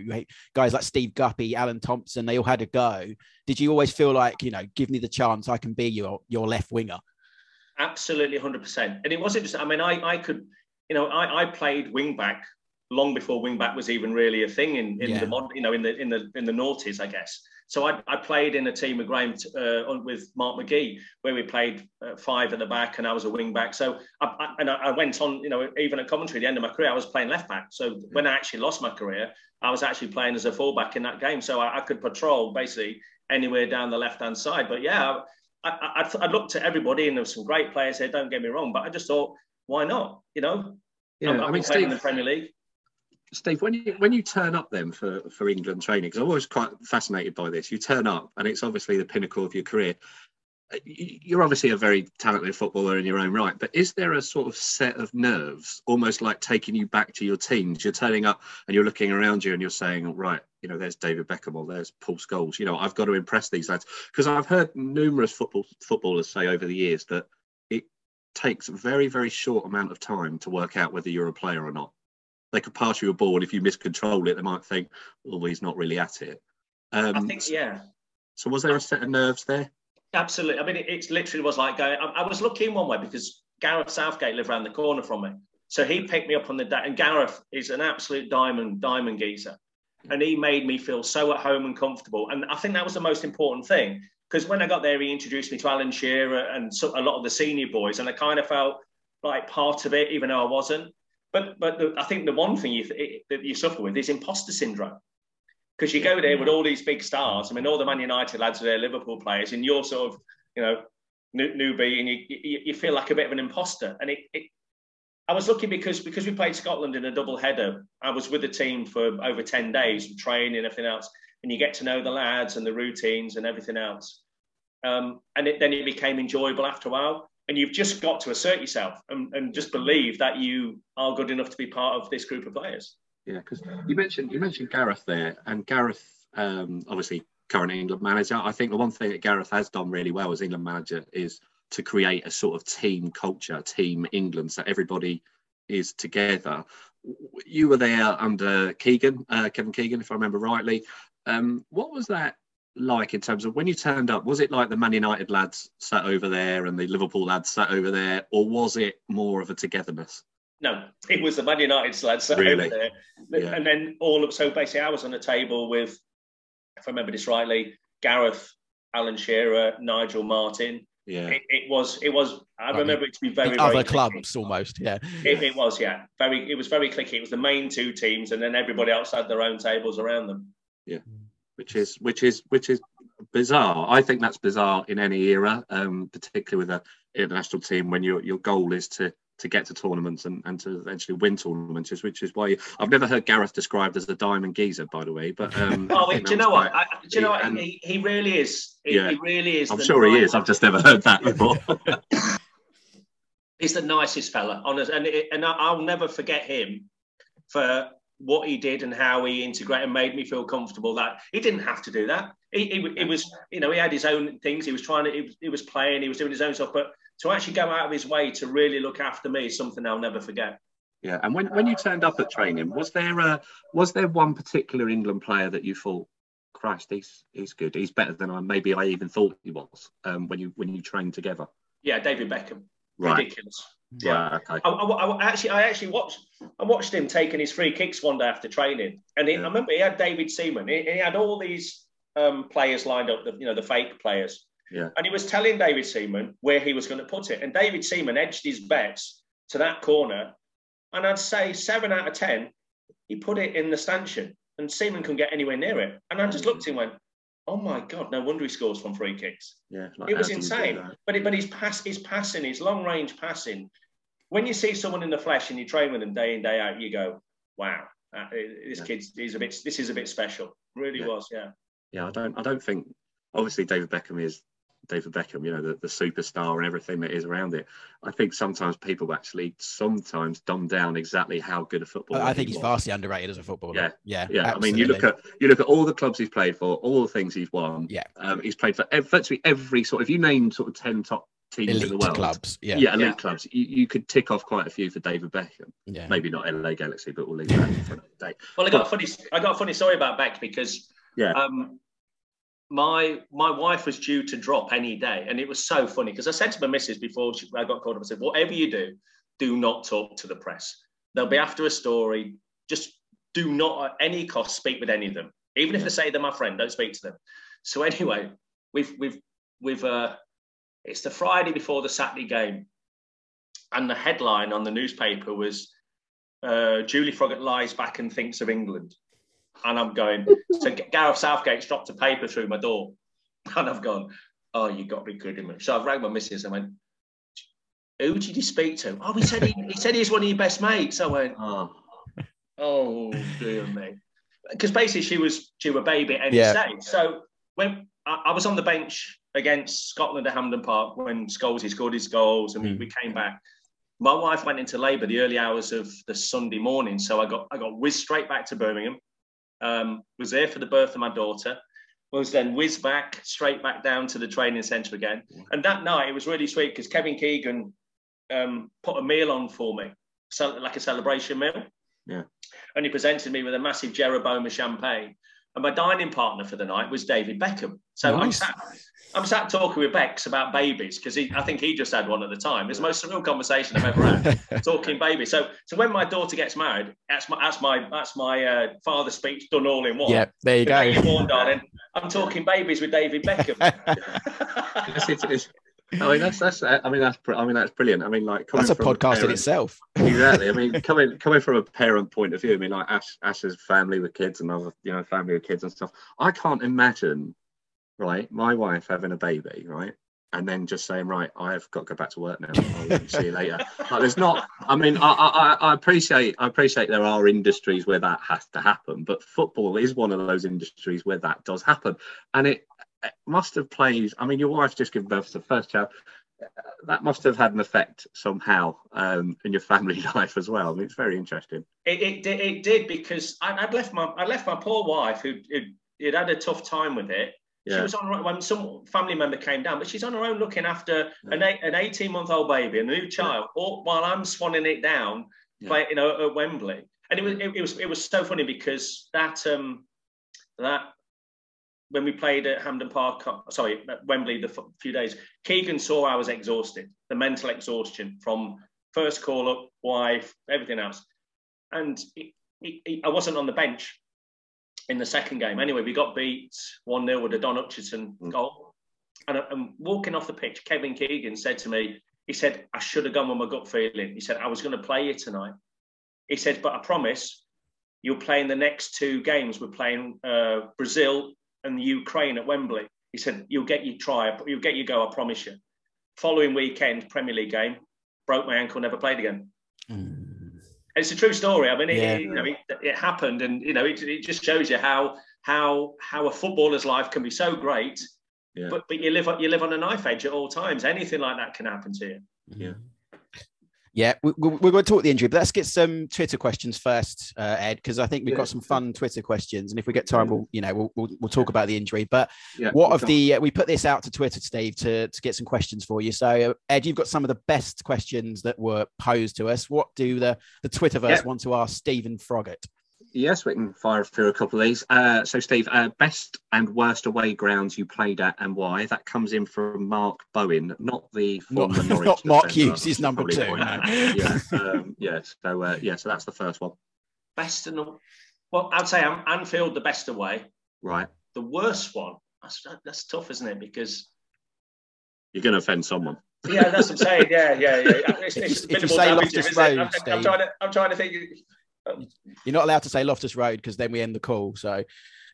guys like steve guppy alan thompson they all had a go did you always feel like you know give me the chance i can be your your left winger Absolutely, hundred percent. And it wasn't just. I mean, I I could, you know, I I played wing back long before wing back was even really a thing in, in Yeah. the mod, you know, in the in the in the noughties, I guess. So I, I played in a team with Graham uh, with Mark McGee, where we played uh, five at the back, and I was a wing back. So I, I, and I, I went on, you know, even at Coventry, at the end of my career, I was playing left back. So when I actually lost my career, I was actually playing as a fullback in that game. So I, I could patrol basically anywhere down the left hand side. But yeah, I, I, I looked at everybody, and there were some great players there. Don't get me wrong, but I just thought, why not? You know, Yeah, I'm, I I'm mean, playing in the Premier League. Steve, when you when you turn up then for for England training, because I'm always quite fascinated by this. You turn up, and it's obviously the pinnacle of your career. Uh, You're obviously a very talented footballer in your own right, but is there a sort of set of nerves, almost like taking you back to your teens? You're turning up and you're looking around you and you're saying, right, you know, there's David Beckham or there's Paul Scholes. You know, I've got to impress these lads because I've heard numerous football footballers say over the years that it takes a very very short amount of time to work out whether you're a player or not they could pass you a ball, and if you miscontrol it, they might think, "Well, he's not really at it." Um, I think, yeah, So, was there a set of nerves there? absolutely. I mean, it, it literally was like going. I, I was lucky in one way because Gareth Southgate lived around the corner from me, so he picked me up on the day. And Gareth is an absolute diamond, diamond geezer, and he made me feel so at home and comfortable. And I think that was the most important thing because when I got there, he introduced me to Alan Shearer and so, a lot of the senior boys, and I kind of felt like part of it, even though I wasn't. But but the, I think the one thing you th- that you suffer with is imposter syndrome because you go there with all these big stars. I mean, all the Man United lads are there, Liverpool players, and you're sort of, you know, new, newbie, and you, you, you feel like a bit of an imposter. And it, it, I was lucky because because we played Scotland in a double header. I was with the team for over ten days, training and everything else, and you get to know the lads and the routines and everything else. Um, and it, then it became enjoyable after a while. And you've just got to assert yourself and, and just believe that you are good enough to be part of this group of players. Yeah, because you mentioned you mentioned Gareth there, and Gareth, um, obviously current England manager. I think the one thing that Gareth has done really well as England manager is to create a sort of team culture, team England, so everybody is together. you were there under Keegan, uh, Kevin Keegan, if I remember rightly. Um, what was that like in terms of when you turned up? Was it like the Man United lads sat over there and the Liverpool lads sat over there, or was it more of a togetherness? No, it was the Man United lads sat Really? over there, Yeah. and then all of so basically I was on a table with, if I remember this rightly, Gareth, Alan Shearer, Nigel Martyn. Yeah, It, it was it was I Right. remember it to be very The very other clicky. clubs almost, yeah. It, it was yeah very it was very clicky. It was the main two teams, and then everybody else had their own tables around them. Which is which is which is bizarre. I think that's bizarre in any era, um, particularly with a international team when your your goal is to to get to tournaments and, and to eventually win tournaments, which is why you, I've never heard Gareth described as a diamond geezer, by the way. But um, Oh, think do you know what? quite- I, do you know what? And- He, he really is. He, Yeah. he really is. I'm sure he is. I've just never heard that before. He's the nicest fella, honest, and it, and I'll never forget him for what he did and how he integrated made me feel comfortable. That he didn't have to do that. He, he, he was, you know, he had his own things. He was trying to, he was, he was playing, he was doing his own stuff. But to actually go out of his way to really look after me is something I'll never forget. yeah, and when, when you turned up at training, was there a was there one particular England player that you thought, Christ, he's he's good, he's better than I maybe I even thought he was um, when you when you trained together? Yeah, David Beckham, Right. ridiculous. Yeah. I, I, I actually, I actually watched, I watched him taking his free kicks one day after training, and he, Yeah. I remember he had David Seaman. He, he had all these um, players lined up, the, you know, the fake players, Yeah. and he was telling David Seaman where he was going to put it, and David Seaman edged his bets to that corner, and I'd say seven out of ten, he put it in the stanchion, and Seaman couldn't get anywhere near it, and I just looked at him and went. Oh my God! No wonder he scores from free kicks. Yeah. like, It was how do you do insane. But it, but his pass, his passing, his long range passing. When you see someone in the flesh and you train with them day in day out, you go, "Wow, uh, this Yeah. kid's he's a bit. This is a bit special. Really Yeah. was, yeah." Yeah, I don't. I don't think. Obviously, David Beckham is David Beckham. You know, the, the superstar and everything that is around it. I think sometimes people actually sometimes dumb down exactly how good a footballer. I think he he's was. vastly underrated as a footballer. Yeah. Yeah. Yeah, I mean, you look at you look at all the clubs he's played for, all the things he's won. Yeah. um, he's played for ev- virtually every sort. If you name sort of ten top teams in the elite world, clubs. Yeah. yeah, elite Yeah. clubs, you, you could tick off quite a few for David Beckham. Yeah. Maybe not LA Galaxy, but we'll leave that for another day. Well, I got a funny. I got a funny story about Beck because Yeah. um, my my wife was due to drop any day, and it was so funny because I said to my missus before she, I got called up, I said, "Whatever you do, do not talk to the press. They'll be after a story. Just do not at any cost speak with any of them, even if they say they're my friend. Don't speak to them." So anyway, we've we've we've uh, it's the Friday before the Saturday game, and the headline on the newspaper was uh, Julie Froggatt lies back and thinks of England. And I'm going, so Gareth Southgate's dropped a paper through my door. And I've gone, oh, you got to be kidding me. So I've rang my missus and went, who did you speak to? Oh, he said he, he said he's one of your best mates. I went, Oh, oh, dear me. Because basically she was due a baby at any Yeah. stage. So when I, I was on the bench against Scotland at Hampden Park when Scholes scored his goals and we, Mm. we came back. My wife went into labour the early hours of the Sunday morning, so I got I got whizzed straight back to Birmingham. Um, was there for the birth of my daughter. Was then whizzed back straight back down to the training centre again. And that night it was really sweet because Kevin Keegan um, put a meal on for me, so like a celebration meal. Yeah. And he presented me with a massive Jeroboam of champagne. And my dining partner for the night was David Beckham. So I'm sat, I'm sat talking with Bex about babies because I think he just had one at the time. It's the most surreal conversation I've ever had talking baby. So, so when my daughter gets married, that's my that's my that's my uh, father speech done all in one. yeah. There you Good day, go. born, darling. I'm talking babies with David Beckham. yes, it is. I mean, that's that's. I mean, that's. I mean, that's brilliant. I mean, like coming That's a podcast in parent- itself. exactly. I mean, coming coming from a parent point of view, I mean, like Ash Ash's family with kids and other, you know, family with kids and stuff. I can't imagine, right, my wife having a baby, right, and then just saying, right, I've got to go back to work now. I'll see you later. Like, there's not. I mean, I, I I- appreciate I appreciate there are industries where that has to happen, but football is one of those industries where that does happen, and it must have played. I mean, your wife's just given birth to the first child that must have had an effect somehow um, in your family life as well. I mean, it's very interesting. It, it, did- it did because I, I'd left my I left my poor wife who had had a tough time with it. She was on her own when some family member came down, but she's on her own looking after an eight, an 18 month old baby and a new child, all, while I'm swanning it down, yeah. play, you know, at Wembley. And it was it, it, was it was so funny because that um that when we played at Hampden Park, sorry, at Wembley the f- few days, Keegan saw I was exhausted, the mental exhaustion from first call up, wife, everything else, and he, he, I wasn't on the bench in the second game. Anyway, we got beat one 0 with a Don Hutchison mm. goal, and, and walking off the pitch, Kevin Keegan said to me, he said, I should have gone with my gut feeling. He said, I was going to play you tonight. He said, but I promise you'll play in the next two games. We're playing uh, Brazil and the Ukraine at Wembley. He said, you'll get your try, you'll get your go, I promise you. Following weekend, Premier League game, broke my ankle, never played again. Mm. It's a true story. I mean, it, yeah. it you know, it, it, happened, and you know, it, it just shows you how how how a footballer's life can be so great yeah. But but you live you live on a knife edge at all times. Anything like that can happen to you. Yeah. Yeah, we, are going to talk the injury, but let's get some Twitter questions first, uh, Ed, because I think we've yeah. got some fun Twitter questions, and if we get time, we'll you know we'll we'll, we'll talk about the injury. But yeah, what of the uh, we put this out to Twitter, Steve, to to get some questions for you. So Ed, you've got some of the best questions that were posed to us. What do the the Twitterverse yeah. want to ask Stephen Froggatt? Yes, we can fire through a couple of these. Uh, so, Steve, uh, best and worst away grounds you played at and why? That comes in from Mark Bowen, not the former not, Norwich not Mark Hughes. He's number two. yeah, um, yeah. So, uh, yeah. So that's the first one. Best and well, I'd say Anfield the best away. Right. The worst one. That's, that's tough, isn't it? Because you're going to offend someone. yeah, that's what I'm saying. Yeah, yeah, yeah. It's, it's if, if you say Loftus Road, I'm, I'm, trying to, I'm trying to think you're not allowed to say Loftus Road because then we end the call. So,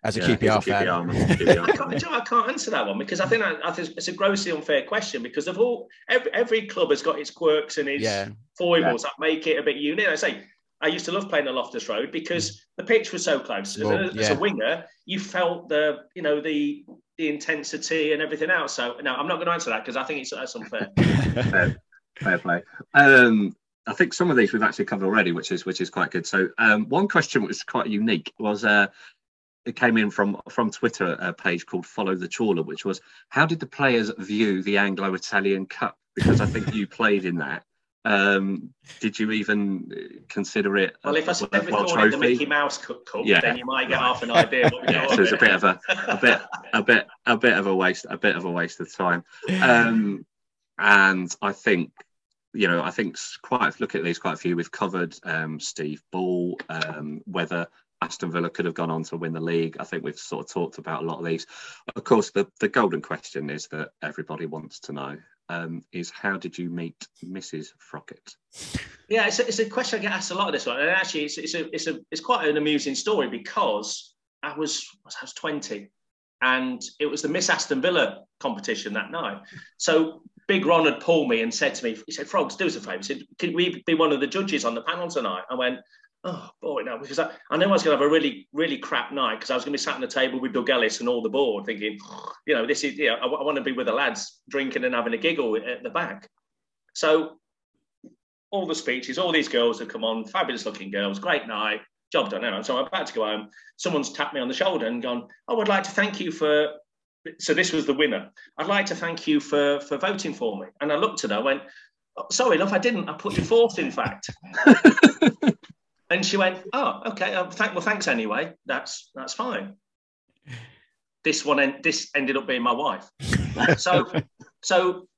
as a yeah, QPR, fan, QPR, I, can't, I can't answer that one because I think, I, I think it's a grossly unfair question because of all every, every club has got its quirks and its yeah. foibles yeah. that make it a bit unique. I say I used to love playing at Loftus Road because the pitch was so close. Well, as, a, as, a, winger, you felt the you know the the intensity and everything else. So no, I'm not going to answer that because I think it's that's unfair. fair, fair play. Um, I think some of these we've actually covered already, which is which is quite good. So um, one question which was quite unique was uh, it came in from from Twitter a page called Follow the Trawler, which was how did the players view the Anglo-Italian Cup? Because I think you played in that. Um, did you even consider it? Well, if I said we called it the Mickey Mouse Cup, yeah. then you might get half an idea. What yeah, so it's a bit of a, a bit, a bit, a bit of a waste, a bit of a waste of time. Um, and I think you know, I think quite look at these quite a few. We've covered um, Steve Bull, um, whether Aston Villa could have gone on to win the league. I think we've sort of talked about a lot of these. Of course, the, the golden question is that everybody wants to know um, is how did you meet Mrs. Froggatt? Yeah, it's a, it's a question I get asked a lot of this one, and actually, it's, it's a it's a it's quite an amusing story because I was I was 20, and it was the Miss Aston Villa competition that night. So Big Ron had pulled me and said to me, he said, Frogs, do us a favour. He said, Can we be one of the judges on the panel tonight? I went, Oh boy, no, because I, I knew I was going to have a really, really crap night because I was going to be sat on the table with Doug Ellis and all the board thinking, you know, this is, yeah, I, I want to be with the lads drinking and having a giggle at the back. So all the speeches, all these girls have come on, fabulous looking girls, great night, job done. Anyway. So I'm about to go home. Someone's tapped me on the shoulder and gone, I would like to thank you for so this was the winner. I'd like to thank you for for voting for me. And I looked at her, I went, oh, sorry, love, I didn't. I put you fourth, in fact. and she went, oh, okay. Oh, thank, well, thanks anyway. That's that's fine. This one, this ended up being my wife. so, so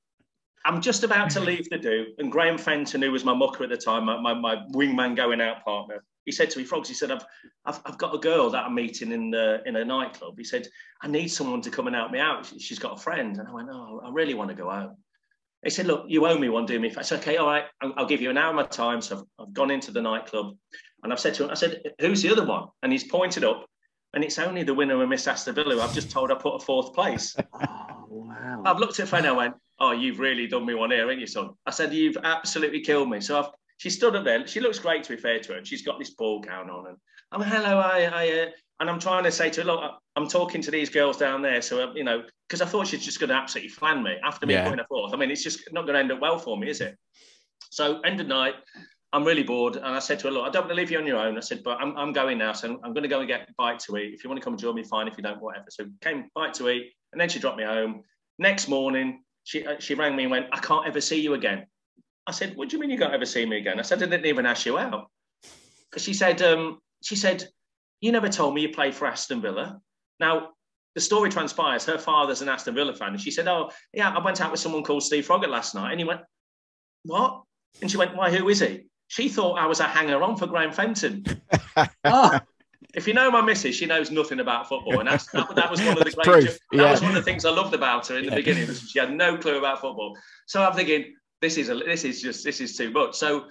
I'm just about to leave the do, and Graham Fenton, who was my mucker at the time, my, my, my wingman going out partner, he said to me, Frogs, he said, I've, I've, I've got a girl that I'm meeting in the, in a nightclub. He said, I need someone to come and help me out. She's got a friend. And I went, oh, I really want to go out. He said, look, you owe me one, do me. I said, okay, all right, I'll, I'll give you an hour of my time. So I've, I've gone into the nightclub and I've said to him, I said, who's the other one? And he's pointed up and it's only the winner of Miss Aston Villa. I've just told I put a fourth place. oh, wow. I've looked at and I went, oh, you've really done me one here, haven't you, son? I said, you've absolutely killed me. So I've she stood up there. She looks great, to be fair to her. And she's got this ball gown on, and I'm hello, I, I, uh, and I'm trying to say to her, look, I'm talking to these girls down there, so uh, you know, because I thought she's just going to absolutely flan me after me yeah. putting fourth. I mean, it's just not going to end up well for me, is it? So end of night, I'm really bored, and I said to her, look, I don't want to leave you on your own. I said, but I'm, I'm going now, so I'm, I'm going to go and get a bite to eat. If you want to come and join me, fine. If you don't, whatever. So came bite to eat, and then she dropped me home. Next morning, she uh, she rang me and went, I can't ever see you again. I said, "What do you mean you can't ever see me again?" I said, "I didn't even ask you out." Because she said, um, "She said you never told me you played for Aston Villa." Now the story transpires. Her father's an Aston Villa fan, and she said, "Oh yeah, I went out with someone called Steve Froggatt last night," and he went, "What?" And she went, "Why? Who is he?" She thought I was a hanger-on for Graham Fenton. oh, if you know my missus, she knows nothing about football, and that's, that, that was one of the great. That yeah. was one of the things I loved about her in the yeah. beginning. She had no clue about football. So I'm thinking, this is a, this is just this is too much. So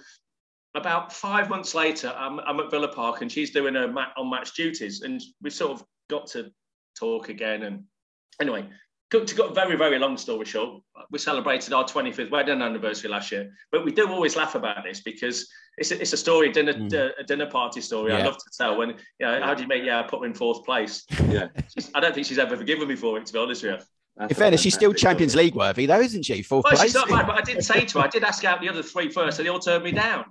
about five months later, I'm, I'm at Villa Park, and she's doing her mat, on match duties, and we sort of got to talk again. And anyway, to got very, very long story short, we celebrated our 25th wedding anniversary last year. But we do always laugh about this because it's a, it's a story, dinner, mm. uh, a dinner party story. Yeah. I love to tell. When, you know, how do you make, yeah, I put her in fourth place. Yeah. I don't think she's ever forgiven me for it, to be honest with you. That's in fairness, she's still Champions League worthy, though, isn't she? Fourth well, place. She's not bad, but I did say to her, I did ask out the other three first, and they all turned me down.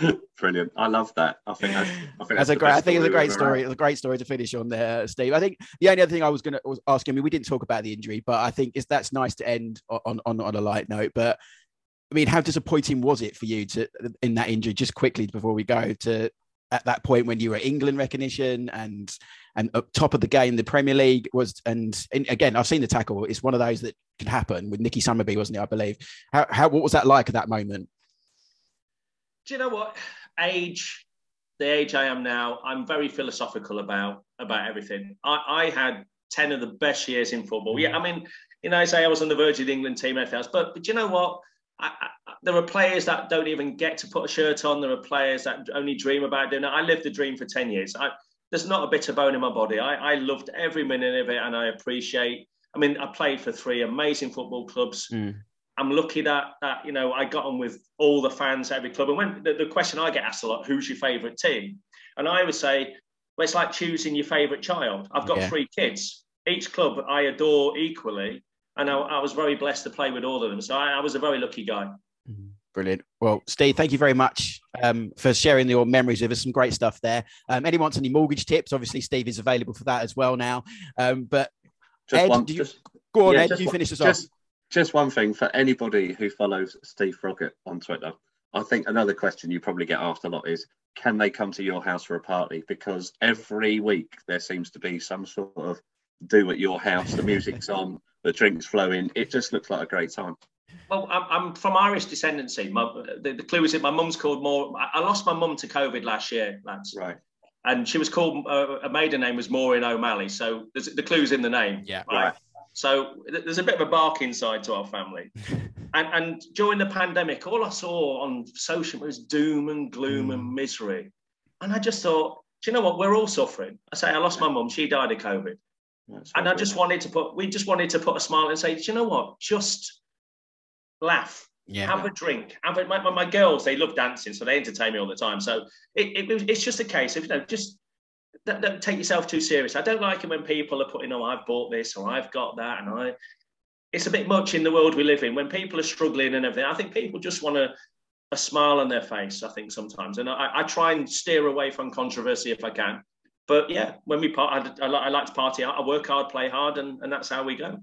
Brilliant. I love that. I think that's, I think that's, a great. I think it's a great story. It's a great story to finish on there, Steve. I think the only other thing I was going to ask. I mean, we didn't talk about the injury, but I think it's that's nice to end on on on a light note. But I mean, how disappointing was it for you to in that injury? Just quickly before we go to at that point when you were England recognition and and up top of the game, the Premier League was, and, and, again, I've seen the tackle. It's one of those that can happen with Nicky Summerbee, wasn't it? I believe. How, how what was that like at that moment? Do you know what? age, the age I am now, I'm very philosophical about about everything. I, I had ten of the best years in football. Yeah, I mean, you know, I say I was on the Virgin England team, FLs, but but you know what? I, I, there are players that don't even get to put a shirt on. There are players that only dream about doing it. I lived the dream for ten years. I, there's not a bit of bone in my body. I, I loved every minute of it, and I appreciate. I mean, I played for three amazing football clubs. Mm. I'm lucky that that you know I got on with all the fans at every club. And when the, the question I get asked a lot, who's your favourite team? And I would say, well, it's like choosing your favourite child. I've got yeah. three kids. Each club I adore equally, and I, I, was very blessed to play with all of them. So I, I was a very lucky guy. Mm-hmm. Brilliant. Well, Steve, thank you very much um, for sharing your memories with us. Some great stuff there. Um, anyone wants any mortgage tips? Obviously, Steve is available for that as well now. Um, but just Ed, one, you, just, go on, yeah, Ed. You finish us just, off just one thing for anybody who follows Steve Froggatt on Twitter. I think another question you probably get asked a lot is can they come to your house for a party? Because every week there seems to be some sort of do at your house. The music's on, the drinks flowing. It just looks like a great time. Well, I'm, I'm from Irish descendancy. My, the, the, clue is that my mum's called more. I lost my mum to COVID last year, lads. Right. And she was called, uh, a maiden name was Maureen O'Malley. So the clue's in the name. Yeah. Right. right. So there's a bit of a bark inside to our family. and, and during the pandemic, all I saw on social was doom and gloom mm. and misery. And I just thought, do you know what? We're all suffering. I say, I lost my mum. She died of COVID. That's and I just wanted to put, we just wanted to put a smile and say, do you know what? Just laugh. Yeah. Have a drink. Have a, my, my, my, girls, they love dancing, so they entertain me all the time. So it, it, it's just a case of, you know, just don't, don't take yourself too serious. I don't like it when people are putting, oh, I've bought this or I've got that, and I. It's a bit much in the world we live in when people are struggling and everything. I think people just want a, a smile on their face. I think sometimes, and I, I try and steer away from controversy if I can. But yeah, when we part, I, I, I like to party. I work hard, play hard, and, and that's how we go.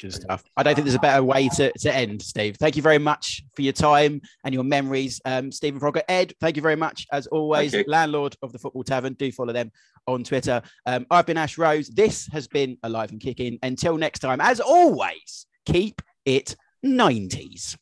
Good stuff. I don't think there's a better way to, to end, Steve. Thank you very much for your time and your memories. Um, Stephen Froggatt. Ed, thank you very much. As always, landlord of the Football Tavern. Do follow them on Twitter. Um, I've been Ash Rose. This has been Alive and Kicking. Until next time, as always, keep it 90s.